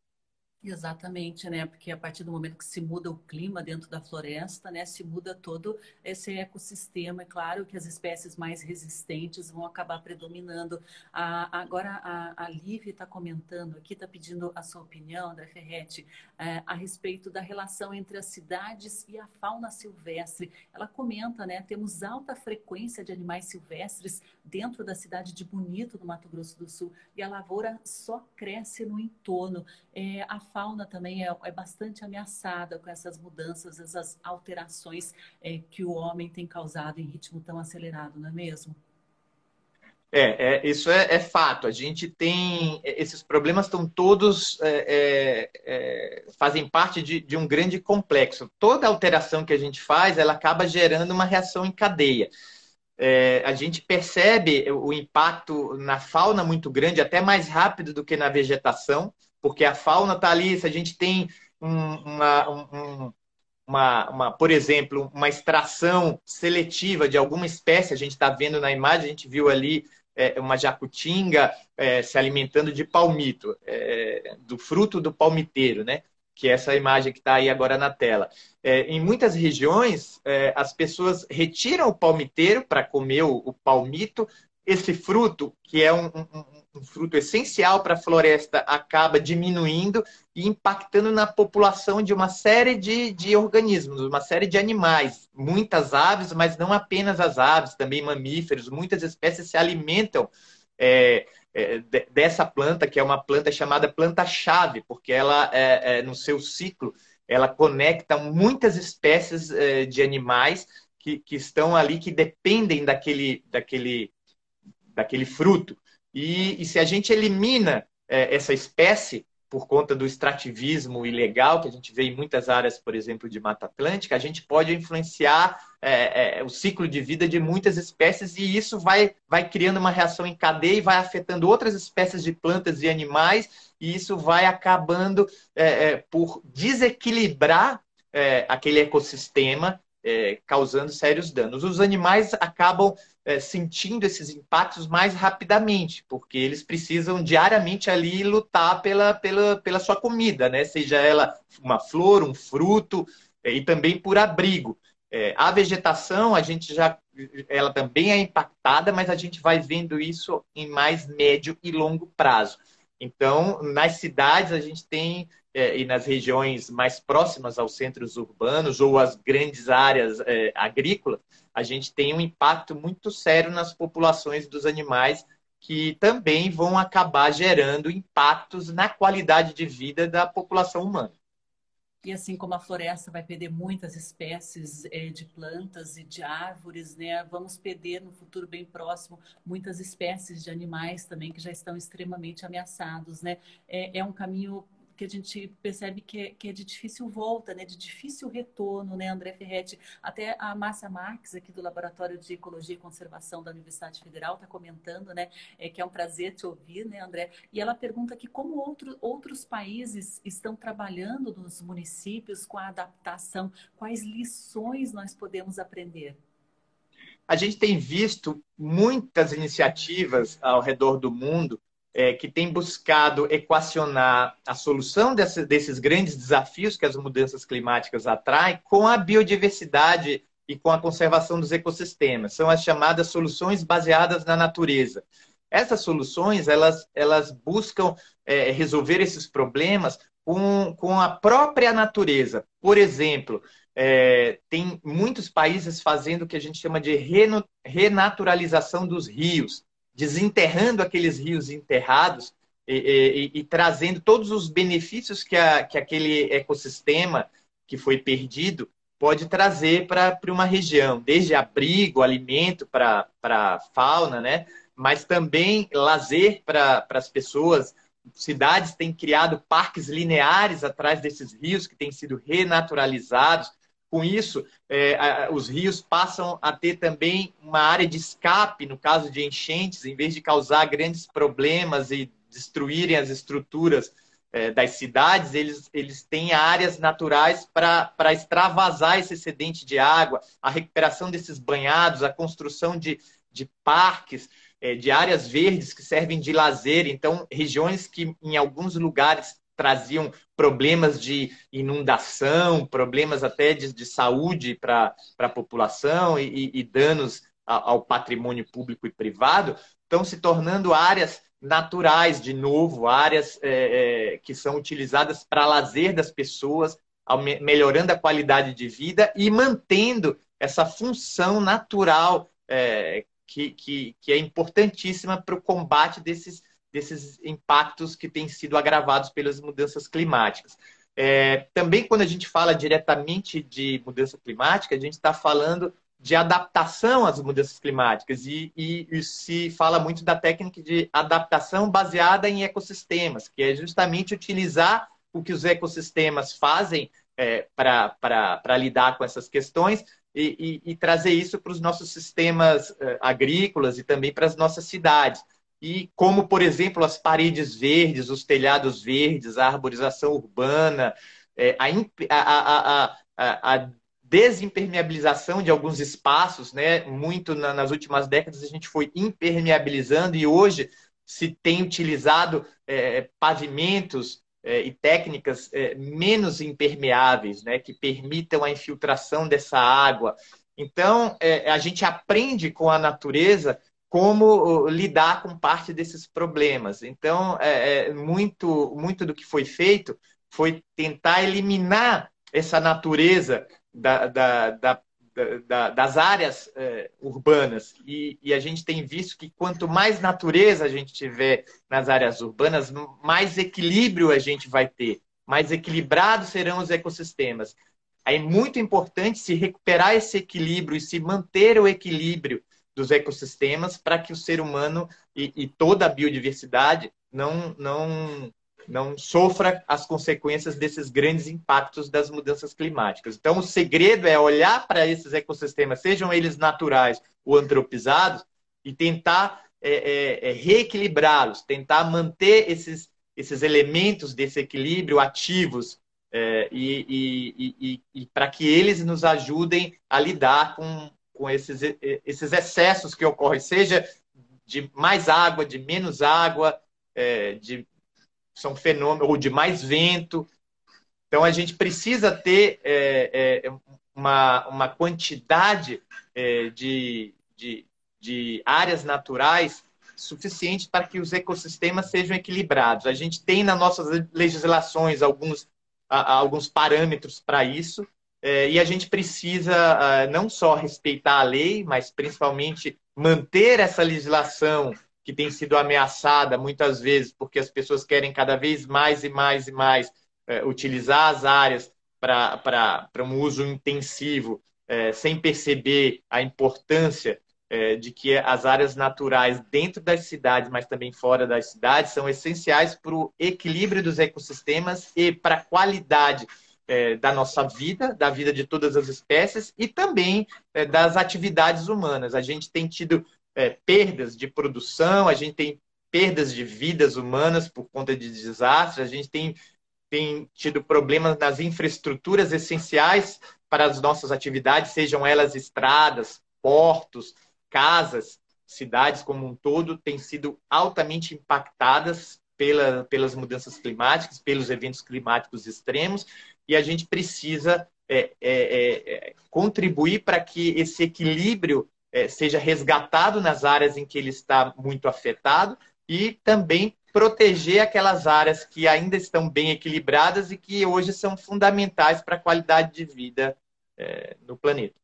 Exatamente, né? Porque a partir do momento que se muda o clima dentro da floresta, né, se muda todo esse ecossistema. É claro que as espécies mais resistentes vão acabar predominando. A, agora, a, a Liv está comentando aqui, está pedindo a sua opinião, André Ferretti, é, a respeito da relação entre as cidades e a fauna silvestre. Ela comenta, né? Temos alta frequência de animais silvestres dentro da cidade de Bonito, no Mato Grosso do Sul, e a lavoura só cresce no entorno. É, a fauna também é, é, bastante ameaçada com essas mudanças, essas alterações é, que o homem tem causado em ritmo tão acelerado, não é mesmo? É, é isso é, é, fato. A gente tem esses problemas estão todos é, é, é, fazem parte de, de, um grande complexo. Toda alteração que a gente faz, ela acaba gerando uma reação em cadeia. a gente percebe o impacto na fauna muito grande, até mais rápido do que na vegetação porque a fauna está ali, se a gente tem um, uma, um, uma, uma, por exemplo, uma extração seletiva de alguma espécie, a gente está vendo na imagem, a gente viu ali é, uma jacutinga é, se alimentando de palmito, é, do fruto do palmiteiro, né? Que é essa imagem que está aí agora na tela. É, em muitas regiões, é, as pessoas retiram o palmiteiro para comer o, o, palmito. Esse fruto, que é um, um um fruto essencial para a floresta acaba diminuindo e impactando na população de uma série de, de organismos, uma série de animais. Muitas aves, mas não apenas as aves, também mamíferos, muitas espécies se alimentam é, é, dessa planta, que é uma planta chamada planta-chave, porque ela, é, é, no seu ciclo, ela conecta muitas espécies é, de animais que, que estão ali, que dependem daquele, daquele, daquele fruto. E, e se a gente elimina é, essa espécie por conta do extrativismo ilegal que a gente vê em muitas áreas, por exemplo, de Mata Atlântica, a gente pode influenciar é, é, o ciclo de vida de muitas espécies e isso vai, vai criando uma reação em cadeia e vai afetando outras espécies de plantas e animais e isso vai acabando é, é por desequilibrar é, aquele ecossistema é, causando sérios danos. Os animais acabam é, sentindo esses impactos mais rapidamente, porque eles precisam diariamente ali lutar pela, pela, pela sua comida, né? seja ela uma flor, um fruto, é, e também por abrigo. É, a vegetação, a gente já, ela também é impactada, mas a gente vai vendo isso em mais médio e longo prazo. Então, nas cidades, a gente tem é, e nas regiões mais próximas aos centros urbanos ou às grandes áreas é, agrícolas, a gente tem um impacto muito sério nas populações dos animais que também vão acabar gerando impactos na qualidade de vida da população humana. E assim como a floresta vai perder muitas espécies é, de plantas e de árvores, né, vamos perder no futuro bem próximo muitas espécies de animais também que já estão extremamente ameaçados, né? É, é um caminho que a gente percebe que é, que é de difícil volta, né? de difícil retorno, né, André Ferretti? Até a Márcia Marques, aqui do Laboratório de Ecologia e Conservação da Universidade Federal, está comentando, né, é, que é um prazer te ouvir, né, André? E ela pergunta aqui como outro, outros países estão trabalhando nos municípios com a adaptação, quais lições nós podemos aprender? A gente tem visto muitas iniciativas ao redor do mundo é, que tem buscado equacionar a solução desse, desses grandes desafios que as mudanças climáticas atraem com a biodiversidade e com a conservação dos ecossistemas. São as chamadas soluções baseadas na natureza. Essas soluções, elas, elas buscam é, resolver esses problemas com, com a própria natureza. Por exemplo, é, tem muitos países fazendo o que a gente chama de renaturalização dos rios, desenterrando aqueles rios enterrados e, e, e trazendo todos os benefícios que, a, que aquele ecossistema que foi perdido pode trazer para uma região, desde abrigo, alimento para a fauna, né? mas também lazer para as pessoas. Cidades têm criado parques lineares atrás desses rios que têm sido renaturalizados. Com isso, é, os rios passam a ter também uma área de escape no caso de enchentes, em vez de causar grandes problemas e destruírem as estruturas é, das cidades, eles, eles têm áreas naturais para extravasar esse excedente de água, a recuperação desses banhados, a construção de, de parques é, de áreas verdes que servem de lazer. Então, regiões que em alguns lugares traziam problemas de inundação, problemas até de, de saúde para a população e, e danos ao patrimônio público e privado, estão se tornando áreas naturais, de novo, áreas é, é, que são utilizadas para lazer das pessoas, melhorando a qualidade de vida e mantendo essa função natural é, que, que, que é importantíssima para o combate desses, desses impactos que têm sido agravados pelas mudanças climáticas. É, também, quando a gente fala diretamente de mudança climática, a gente está falando de adaptação às mudanças climáticas e, e, e, se fala muito da técnica de adaptação baseada em ecossistemas, que é justamente utilizar o que os ecossistemas fazem é, para lidar com essas questões e, e, trazer isso para os nossos sistemas uh, agrícolas e também para as nossas cidades. E como, por exemplo, as paredes verdes, os telhados verdes, a arborização urbana, é, a, a, a, desimpermeabilização de alguns espaços, né? Muito na, nas últimas décadas a gente foi impermeabilizando e hoje se tem utilizado é, pavimentos é, e técnicas menos impermeáveis, né, que permitam a infiltração dessa água. Então, a gente aprende com a natureza como lidar com parte desses problemas. Então, é, é, muito, muito do que foi feito foi tentar eliminar essa natureza da, da, da da, das áreas é, urbanas. E, e, a gente tem visto que quanto mais natureza a gente tiver nas áreas urbanas, mais equilíbrio a gente vai ter, mais equilibrados serão os ecossistemas. É muito importante se recuperar esse equilíbrio e se manter o equilíbrio dos ecossistemas para que o ser humano e, e toda a biodiversidade não, não não sofra as consequências desses grandes impactos das mudanças climáticas. Então, o segredo é olhar para esses ecossistemas, sejam eles naturais ou antropizados, e tentar é, é, é, reequilibrá-los, tentar manter esses, esses elementos desse equilíbrio ativos é, e, e, e, e para que eles nos ajudem a lidar com, com esses, esses excessos que ocorrem, seja de mais água, de menos água, é, de são fenômenos, ou de mais vento. Então, a gente precisa ter é, é, uma, uma quantidade é, de, de, de áreas naturais suficiente para que os ecossistemas sejam equilibrados. A gente tem nas nossas legislações alguns, alguns parâmetros para isso, é, e a gente precisa não só respeitar a lei, mas principalmente manter essa legislação que tem sido ameaçada muitas vezes porque as pessoas querem cada vez mais e mais e mais é, utilizar as áreas para um uso intensivo, é, sem perceber a importância é, de que as áreas naturais dentro das cidades, mas também fora das cidades, são essenciais para o equilíbrio dos ecossistemas e para a qualidade é, da nossa vida, da vida de todas as espécies e também é, das atividades humanas. A gente tem tido é, perdas de produção, a gente tem perdas de vidas humanas por conta de desastres, a gente tem, tem tido problemas nas infraestruturas essenciais para as nossas atividades, sejam elas estradas, portos, casas, cidades como um todo, têm sido altamente impactadas pela, pelas mudanças climáticas, pelos eventos climáticos extremos, e a gente precisa é, é, é contribuir para que esse equilíbrio é, seja resgatado nas áreas em que ele está muito afetado e também proteger aquelas áreas que ainda estão bem equilibradas e que hoje são fundamentais para a qualidade de vida é, no planeta.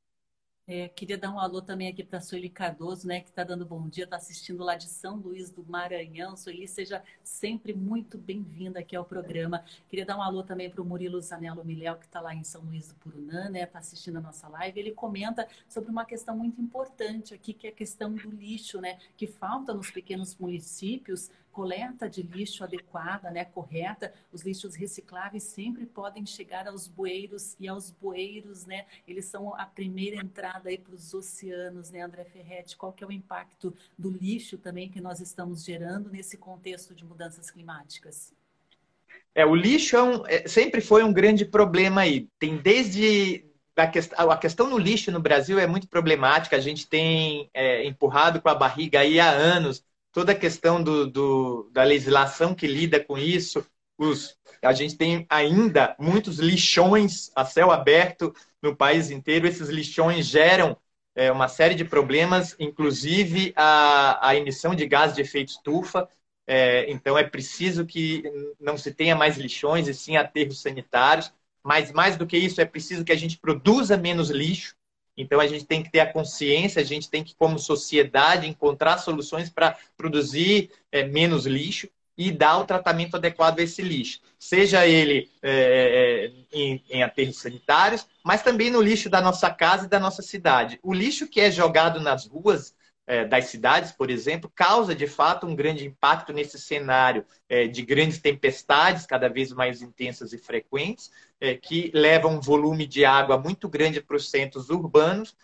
É, queria dar um alô também aqui para a Sueli Cardoso, né, que está dando bom dia, está assistindo lá de São Luís do Maranhão. Sueli, seja sempre muito bem-vinda aqui ao programa. Queria dar um alô também para o Murilo Zanello Miléu, que está lá em São Luís do Purunã, né, está assistindo a nossa live. Ele comenta sobre uma questão muito importante aqui, que é a questão do lixo, né, que falta nos pequenos municípios coleta de lixo adequada, né, correta, os lixos recicláveis sempre podem chegar aos bueiros e aos bueiros, né, eles são a primeira entrada aí para os oceanos, né, André Ferretti, qual que é o impacto do lixo também que nós estamos gerando nesse contexto de mudanças climáticas? É, o lixo é um, é, sempre foi um grande problema aí. Tem desde a questão, no lixo no Brasil é muito problemática. A gente tem é, empurrado com a barriga aí há anos toda a questão do, do, da legislação que lida com isso. Os, a gente tem ainda muitos lixões a céu aberto no país inteiro. Esses lixões geram é, uma série de problemas, inclusive a, a emissão de gás de efeito estufa. É, então, é preciso que não se tenha mais lixões e sim aterros sanitários. Mas, mais do que isso, é preciso que a gente produza menos lixo então a gente tem que ter a consciência, a gente tem que, como sociedade, encontrar soluções para produzir é, menos lixo e dar o tratamento adequado a esse lixo. Seja ele é, em, em aterros sanitários, mas também no lixo da nossa casa e da nossa cidade. O lixo que é jogado nas ruas é, das cidades, por exemplo, causa de fato um grande impacto nesse cenário é, de grandes tempestades, cada vez mais intensas e frequentes, é, que levam um volume de água muito grande para os centros urbanos,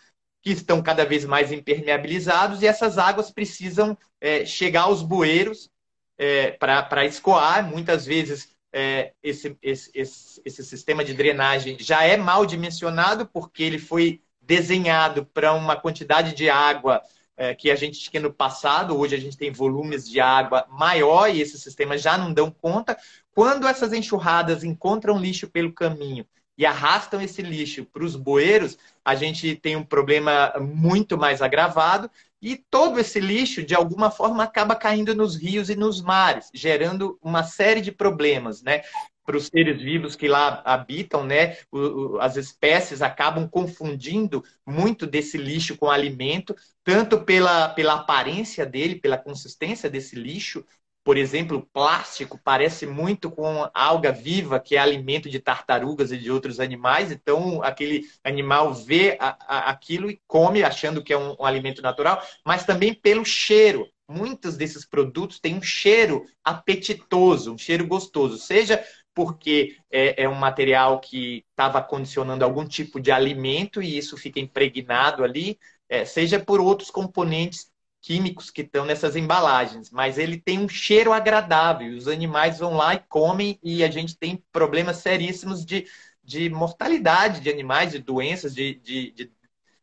que estão cada vez mais impermeabilizados, e essas águas precisam é, chegar aos bueiros é, para escoar. Muitas vezes é, esse, esse, esse, esse sistema de drenagem já é mal dimensionado, porque ele foi desenhado para uma quantidade de água é, que a gente tinha no passado, hoje a gente tem volumes de água maior e esses sistemas já não dão conta. Quando essas enxurradas encontram lixo pelo caminho e arrastam esse lixo para os bueiros, a gente tem um problema muito mais agravado e todo esse lixo, de alguma forma, acaba caindo nos rios e nos mares, gerando uma série de problemas, né? para os seres vivos que lá habitam, né? O, o, as espécies acabam confundindo muito desse lixo com alimento, tanto pela, pela aparência dele, pela consistência desse lixo. Por exemplo, plástico parece muito com alga viva, que é alimento de tartarugas e de outros animais. Então, aquele animal vê a, a, aquilo e come, achando que é um, um alimento natural, mas também pelo cheiro. Muitos desses produtos têm um cheiro apetitoso, um cheiro gostoso, seja porque é, é um material que estava condicionando algum tipo de alimento e isso fica impregnado ali, é, seja por outros componentes químicos que estão nessas embalagens, mas ele tem um cheiro agradável. Os animais vão lá e comem e a gente tem problemas seríssimos de, de mortalidade de animais, de doenças, de, de, de,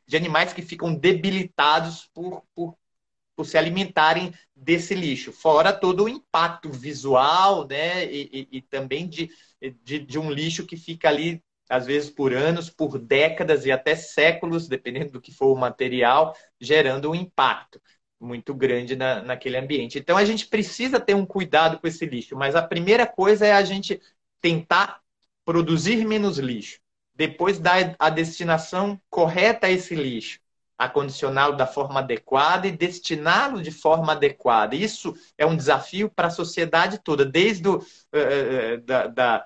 de animais que ficam debilitados por, por, por se alimentarem desse lixo. Fora todo o impacto visual, né? E, e, e também de, de, de, um lixo que fica ali, às vezes, por anos, por décadas e até séculos, dependendo do que for o material, gerando um impacto muito grande na, naquele ambiente. Então a gente precisa ter um cuidado com esse lixo, mas a primeira coisa é a gente tentar produzir menos lixo, depois dar a destinação correta a esse lixo acondicioná-lo da forma adequada e destiná-lo de forma adequada. Isso é um desafio para a sociedade toda, desde o, uh, da, da,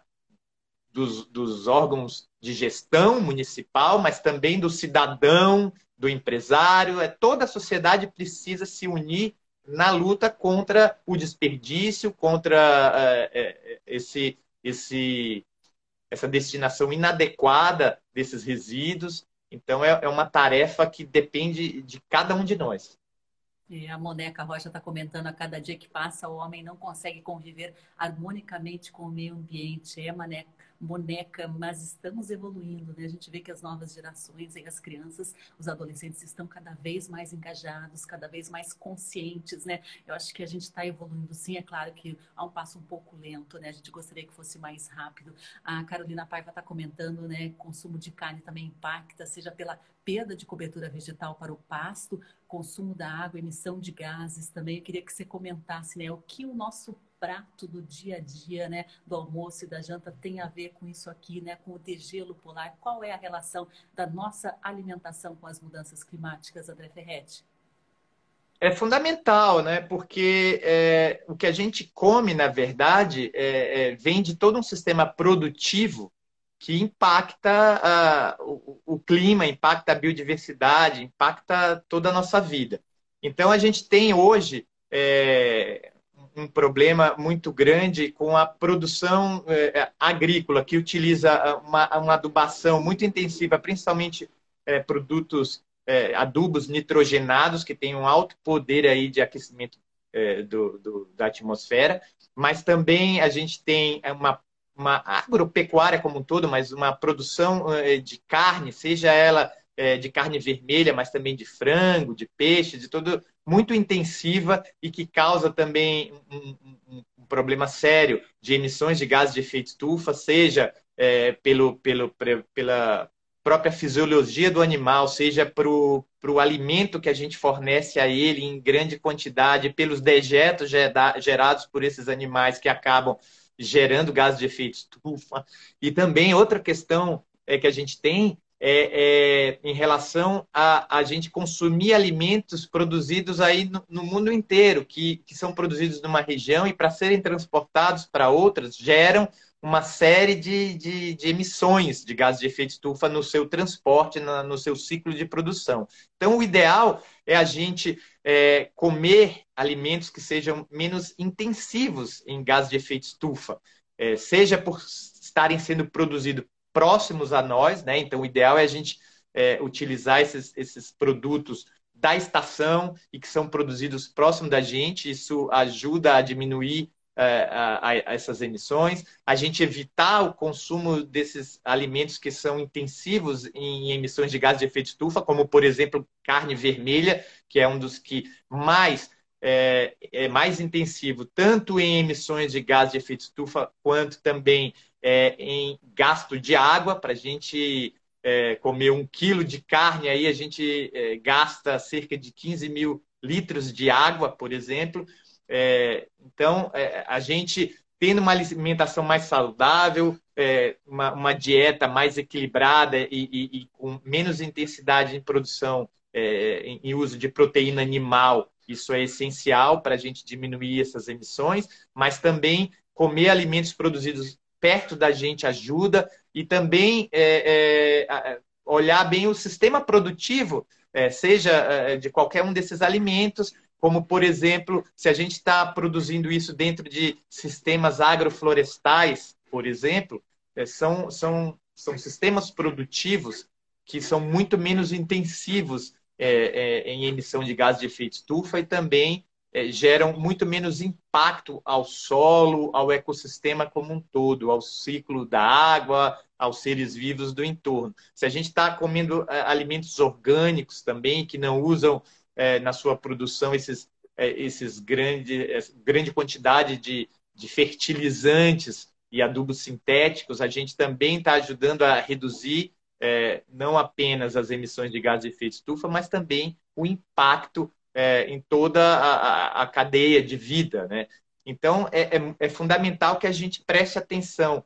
dos, dos órgãos de gestão municipal, mas também do cidadão, do empresário. É, toda a sociedade precisa se unir na luta contra o desperdício, contra uh, esse, esse, essa destinação inadequada desses resíduos então, é, é uma tarefa que depende de cada um de nós. E a Moneca Rocha está comentando, a cada dia que passa, o homem não consegue conviver harmonicamente com o meio ambiente. É, Moneca, boneca, mas estamos evoluindo, né? A gente vê que as novas gerações e as crianças, os adolescentes estão cada vez mais engajados, cada vez mais conscientes, né? Eu acho que a gente está evoluindo sim, é claro que há um passo um pouco lento, né? A gente gostaria que fosse mais rápido. A Carolina Paiva está comentando, né? Consumo de carne também impacta, seja pela perda de cobertura vegetal para o pasto, consumo da água, emissão de gases também. Eu queria que você comentasse, né? O que o nosso prato do dia a dia, né, do almoço e da janta tem a ver com isso aqui, né, com o degelo polar? Qual é a relação da nossa alimentação com as mudanças climáticas, André Ferretti? É fundamental, né? Porque é, o que a gente come, na verdade, é, é, vem de todo um sistema produtivo que impacta o, o, clima, impacta a biodiversidade, impacta toda a nossa vida. Então, a gente tem hoje é, um problema muito grande com a produção é, agrícola, que utiliza uma, uma, adubação muito intensiva, principalmente é, produtos, é, adubos nitrogenados, que têm um alto poder aí de aquecimento é, do, do, da atmosfera, mas também a gente tem uma, uma agropecuária como um todo, mas uma produção é, de carne, seja ela é, de carne vermelha, mas também de frango, de peixe, de todo muito intensiva e que causa também um, um, um problema sério de emissões de gases de efeito estufa, seja é, pelo, pelo, pela própria fisiologia do animal, seja para o alimento que a gente fornece a ele em grande quantidade, pelos dejetos gerados por esses animais que acabam gerando gases de efeito estufa. E também outra questão é que a gente tem é, é, em relação a, a gente consumir alimentos produzidos aí no, no mundo inteiro, que, que são produzidos numa região e para serem transportados para outras, geram uma série de, de, de, emissões de gases de efeito estufa no seu transporte, na, no seu ciclo de produção. Então, o ideal é a gente é, comer alimentos que sejam menos intensivos em gases de efeito estufa, é, seja por estarem sendo produzidos próximos a nós, né? Então, o ideal é a gente é, utilizar esses, esses produtos da estação e que são produzidos próximo da gente. Isso ajuda a diminuir é, a, a essas emissões. A gente evitar o consumo desses alimentos que são intensivos em emissões de gases de efeito estufa, como, por exemplo, carne vermelha, que é um dos que mais é, é, mais intensivo, tanto em emissões de gases de efeito estufa, quanto também é, em gasto de água. Para a gente é, comer um quilo de carne, aí a gente é, gasta cerca de 15 mil litros de água, por exemplo. É, então, a gente tendo uma alimentação mais saudável, uma, uma, dieta mais equilibrada e, e, e, com menos intensidade em produção em, em uso de proteína animal isso é essencial para a gente diminuir essas emissões, mas também comer alimentos produzidos perto da gente ajuda e também é, é, olhar bem o sistema produtivo, é, seja é, de qualquer um desses alimentos, como, por exemplo, se a gente está produzindo isso dentro de sistemas agroflorestais, por exemplo, é, são, são, são sistemas produtivos que são muito menos intensivos é, é, em emissão de gases de efeito estufa e também é, geram muito menos impacto ao solo, ao ecossistema como um todo, ao ciclo da água, aos seres vivos do entorno. Se a gente está comendo é, alimentos orgânicos também, que não usam é, na sua produção esses, é, esses grande, grande quantidade de, de fertilizantes e adubos sintéticos, a gente também está ajudando a reduzir é, não apenas as emissões de gases de efeito estufa, mas também o impacto é, em toda a, a, cadeia de vida. Né? Então, é, é, é, fundamental que a gente preste atenção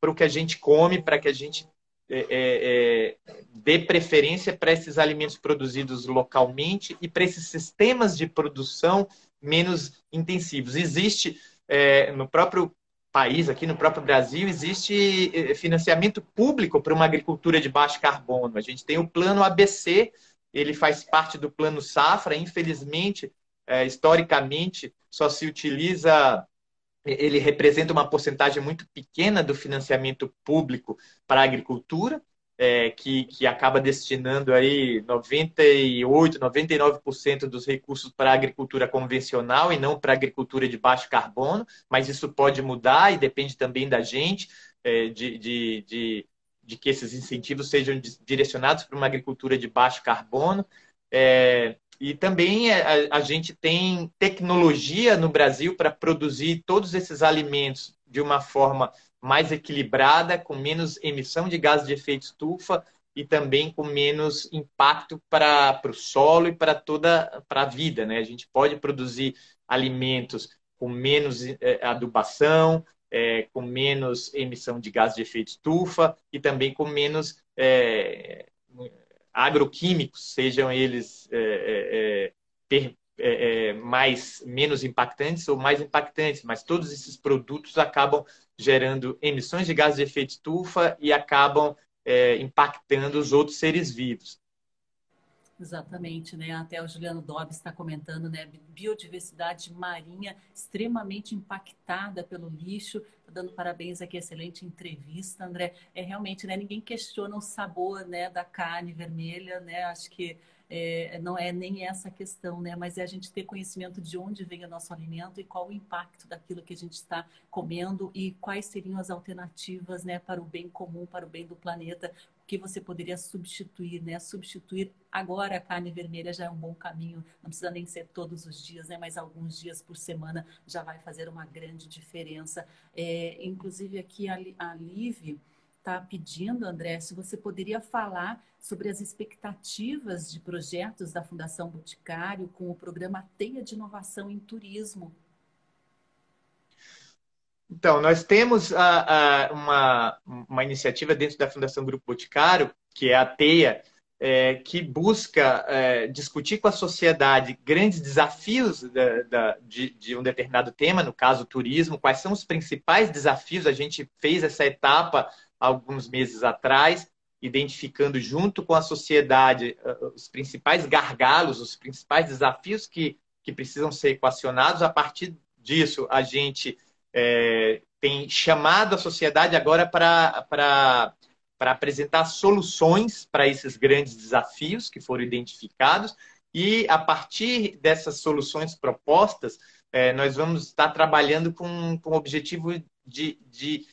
para o que a gente come, para que a gente é, é, é, dê preferência para esses alimentos produzidos localmente e para esses sistemas de produção menos intensivos. Existe no próprio país, aqui no próprio Brasil, existe financiamento público para uma agricultura de baixo carbono. A gente tem o plano ABC, ele faz parte do plano Safra. Infelizmente, é, historicamente, só se utiliza, ele representa uma porcentagem muito pequena do financiamento público para a agricultura é, que, que acaba destinando aí 98, 99% dos recursos para a agricultura convencional e não para a agricultura de baixo carbono, mas isso pode mudar e depende também da gente. é, de, de, de, de, que esses incentivos sejam direcionados para uma agricultura de baixo carbono. É, e também a, a, gente tem tecnologia no Brasil para produzir todos esses alimentos de uma forma mais equilibrada, com menos emissão de gases de efeito estufa e também com menos impacto para o solo e para toda para a vida. Né? A gente pode produzir alimentos com menos é, adubação, é, com menos emissão de gases de efeito estufa e também com menos é, agroquímicos, sejam eles é, per, mais menos impactantes ou mais impactantes, mas todos esses produtos acabam gerando emissões de gases de efeito estufa e acabam impactando os outros seres vivos. Exatamente, né? Até o Juliano Dobbs está comentando, né? Biodiversidade marinha extremamente impactada pelo lixo. Tô dando parabéns aqui, excelente entrevista, André. É realmente, né? Ninguém questiona o sabor, né, da carne vermelha, né? Acho que é, não é nem essa questão, né? Mas é a gente ter conhecimento de onde vem o nosso alimento e qual o impacto daquilo que a gente está comendo e quais seriam as alternativas, né, para o bem comum, para o bem do planeta, que você poderia substituir, né? Substituir agora a carne vermelha já é um bom caminho, não precisa nem ser todos os dias, né? Mas alguns dias por semana já vai fazer uma grande diferença. É, inclusive aqui a, a Live está pedindo, André, se você poderia falar sobre as expectativas de projetos da Fundação Boticário com o programa Teia de Inovação em Turismo. Então, nós temos a, a, uma, uma iniciativa dentro da Fundação Grupo Boticário, que é a TEIA, é, que busca é, discutir com a sociedade grandes desafios da, da, de, de, um determinado tema, no caso, turismo, quais são os principais desafios. A gente fez essa etapa alguns meses atrás, identificando junto com a sociedade uh, os principais gargalos, os principais desafios que, que precisam ser equacionados. A partir disso, a gente é, tem chamado a sociedade agora para apresentar soluções para esses grandes desafios que foram identificados. E a partir dessas soluções propostas, é, nós vamos estar trabalhando com, com o objetivo de, de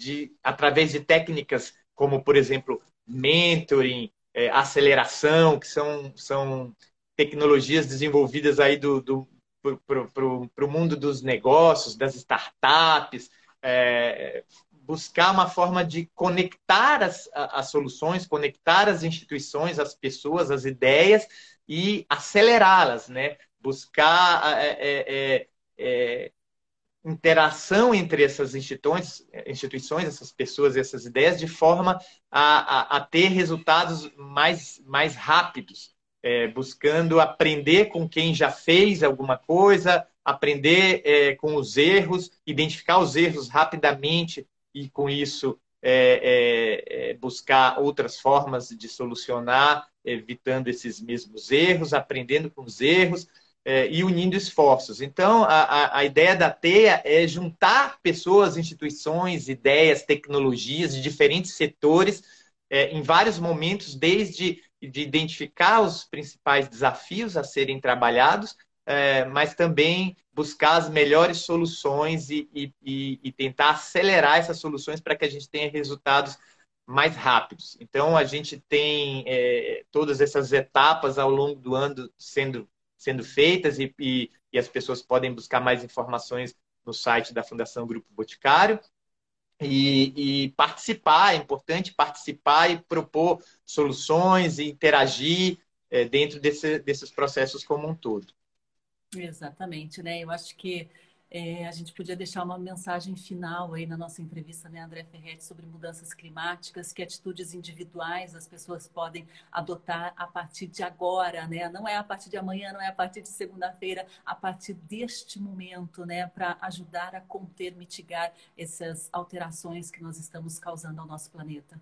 de, através de técnicas como, por exemplo, mentoring, é, aceleração, que são, são tecnologias desenvolvidas aí do, do, para o mundo dos negócios, das startups, é, buscar uma forma de conectar as, as soluções, conectar as instituições, as pessoas, as ideias e acelerá-las, né? Buscar é, é, é interação entre essas instituições, instituições, essas pessoas, essas ideias, de forma a, a, a ter resultados mais, mais rápidos, é, buscando aprender com quem já fez alguma coisa, aprender é, com os erros, identificar os erros rapidamente e, com isso, é, é, é buscar outras formas de solucionar, evitando esses mesmos erros, aprendendo com os erros é, e unindo esforços. Então, a, a, ideia da TEA é juntar pessoas, instituições, ideias, tecnologias de diferentes setores é, em vários momentos, desde de identificar os principais desafios a serem trabalhados, é, mas também buscar as melhores soluções e, e, e tentar acelerar essas soluções para que a gente tenha resultados mais rápidos. Então, a gente tem é, todas essas etapas ao longo do ano sendo sendo feitas e, e, e as pessoas podem buscar mais informações no site da Fundação Grupo Boticário. E, e, participar, é importante participar e propor soluções e interagir é, dentro desse, desses processos como um todo. Exatamente, né? Eu acho que é, a gente podia deixar uma mensagem final aí na nossa entrevista, né, André Ferretti, sobre mudanças climáticas, que atitudes individuais as pessoas podem adotar a partir de agora, né? Não é a partir de amanhã, não é a partir de segunda-feira, a partir deste momento, né, para ajudar a conter, mitigar essas alterações que nós estamos causando ao nosso planeta.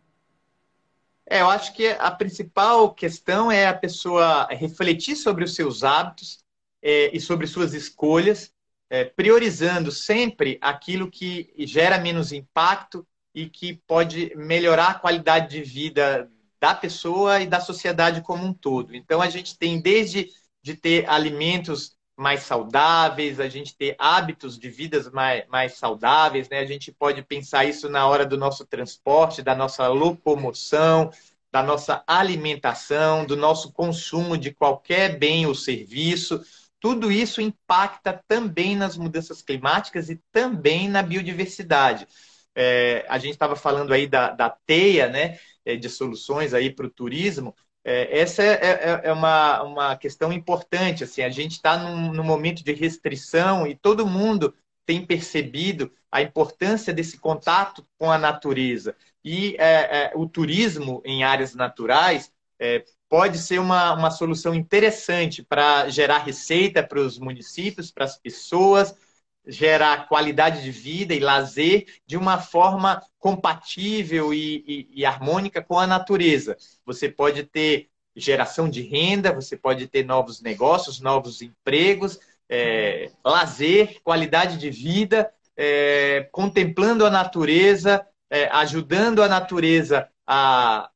É, eu acho que a principal questão é a pessoa refletir sobre os seus hábitos é, e sobre suas escolhas é, priorizando sempre aquilo que gera menos impacto e que pode melhorar a qualidade de vida da pessoa e da sociedade como um todo. Então, a gente tem desde de ter alimentos mais saudáveis, a gente ter hábitos de vidas mais, mais saudáveis, né? A gente pode pensar isso na hora do nosso transporte, da nossa locomoção, da nossa alimentação, do nosso consumo de qualquer bem ou serviço. Tudo isso impacta também nas mudanças climáticas e também na biodiversidade. É, a gente estava falando aí da, da teia, né, é, de soluções aí para o turismo. É, essa é, é, é, uma, uma questão importante. Assim, a gente está num, num momento de restrição e todo mundo tem percebido a importância desse contato com a natureza. E é, é, o turismo em áreas naturais é, pode ser uma, uma solução interessante para gerar receita para os municípios, para as pessoas, gerar qualidade de vida e lazer de uma forma compatível e, e, e harmônica com a natureza. Você pode ter geração de renda, você pode ter novos negócios, novos empregos, é, lazer, qualidade de vida, é, contemplando a natureza, é, ajudando a natureza a,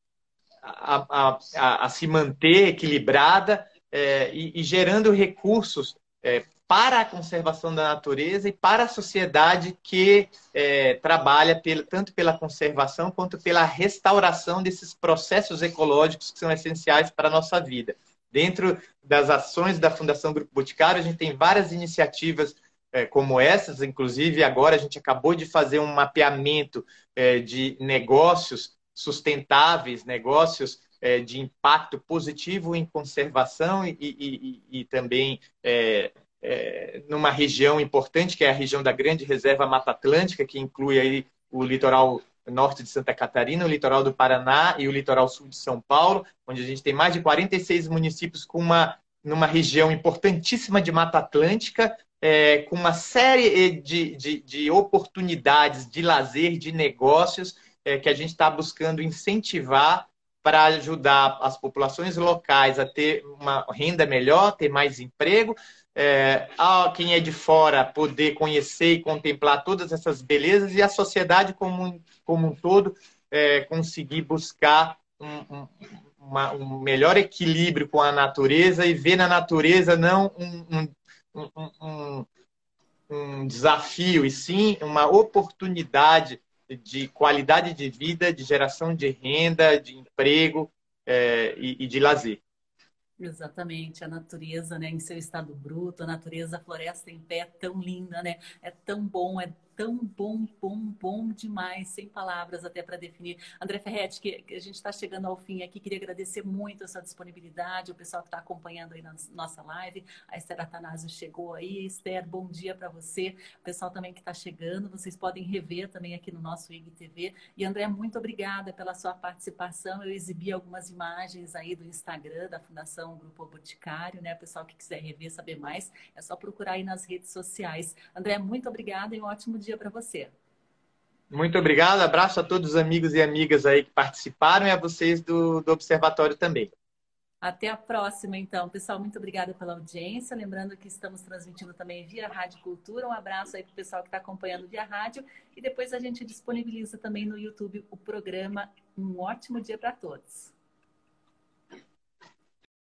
a, a, a se manter equilibrada é, e, e, gerando recursos é, para a conservação da natureza e para a sociedade que é, trabalha pelo, tanto pela conservação quanto pela restauração desses processos ecológicos que são essenciais para a nossa vida. Dentro das ações da Fundação Grupo Boticário, a gente tem várias iniciativas é, como essas, inclusive agora a gente acabou de fazer um mapeamento é, de negócios sustentáveis, negócios é, de impacto positivo em conservação e, e, e, e também é, é, numa região importante, que é a região da Grande Reserva Mata Atlântica, que inclui aí o litoral norte de Santa Catarina, o litoral do Paraná e o litoral sul de São Paulo, onde a gente tem mais de 46 municípios com uma numa região importantíssima de Mata Atlântica, é, com uma série de, de, de, oportunidades de lazer, de negócios, é, que a gente está buscando incentivar para ajudar as populações locais a ter uma renda melhor, ter mais emprego, é, a quem é de fora poder conhecer e contemplar todas essas belezas e a sociedade como, como um todo é, conseguir buscar um, um, uma, um, melhor equilíbrio com a natureza e ver na natureza não um, um, um desafio, e sim uma oportunidade de qualidade de vida, de geração de renda, de emprego é, e, e de lazer. Exatamente, a natureza, né, em seu estado bruto, a natureza, a floresta em pé, é tão linda, né? É tão bom, é tão bom, bom, bom demais, sem palavras até para definir. André Ferretti, que, a gente está chegando ao fim aqui, queria agradecer muito a sua disponibilidade, o pessoal que está acompanhando aí na nossa live. A Esther Atanásio chegou aí. Esther, bom dia para você. O pessoal também que está chegando, vocês podem rever também aqui no nosso IGTV. E André, muito obrigada pela sua participação. Eu exibi algumas imagens aí do Instagram da Fundação Grupo Boticário, né? O pessoal que quiser rever, saber mais, é só procurar aí nas redes sociais. André, muito obrigada e um ótimo dia para você. Muito obrigado, abraço a todos os amigos e amigas aí que participaram e a vocês do, do Observatório também. Até a próxima, então. Pessoal, muito obrigada pela audiência. Lembrando que estamos transmitindo também via Rádio Cultura. Um abraço aí para o pessoal que está acompanhando via rádio. E depois a gente disponibiliza também no YouTube o programa. Um ótimo dia para todos.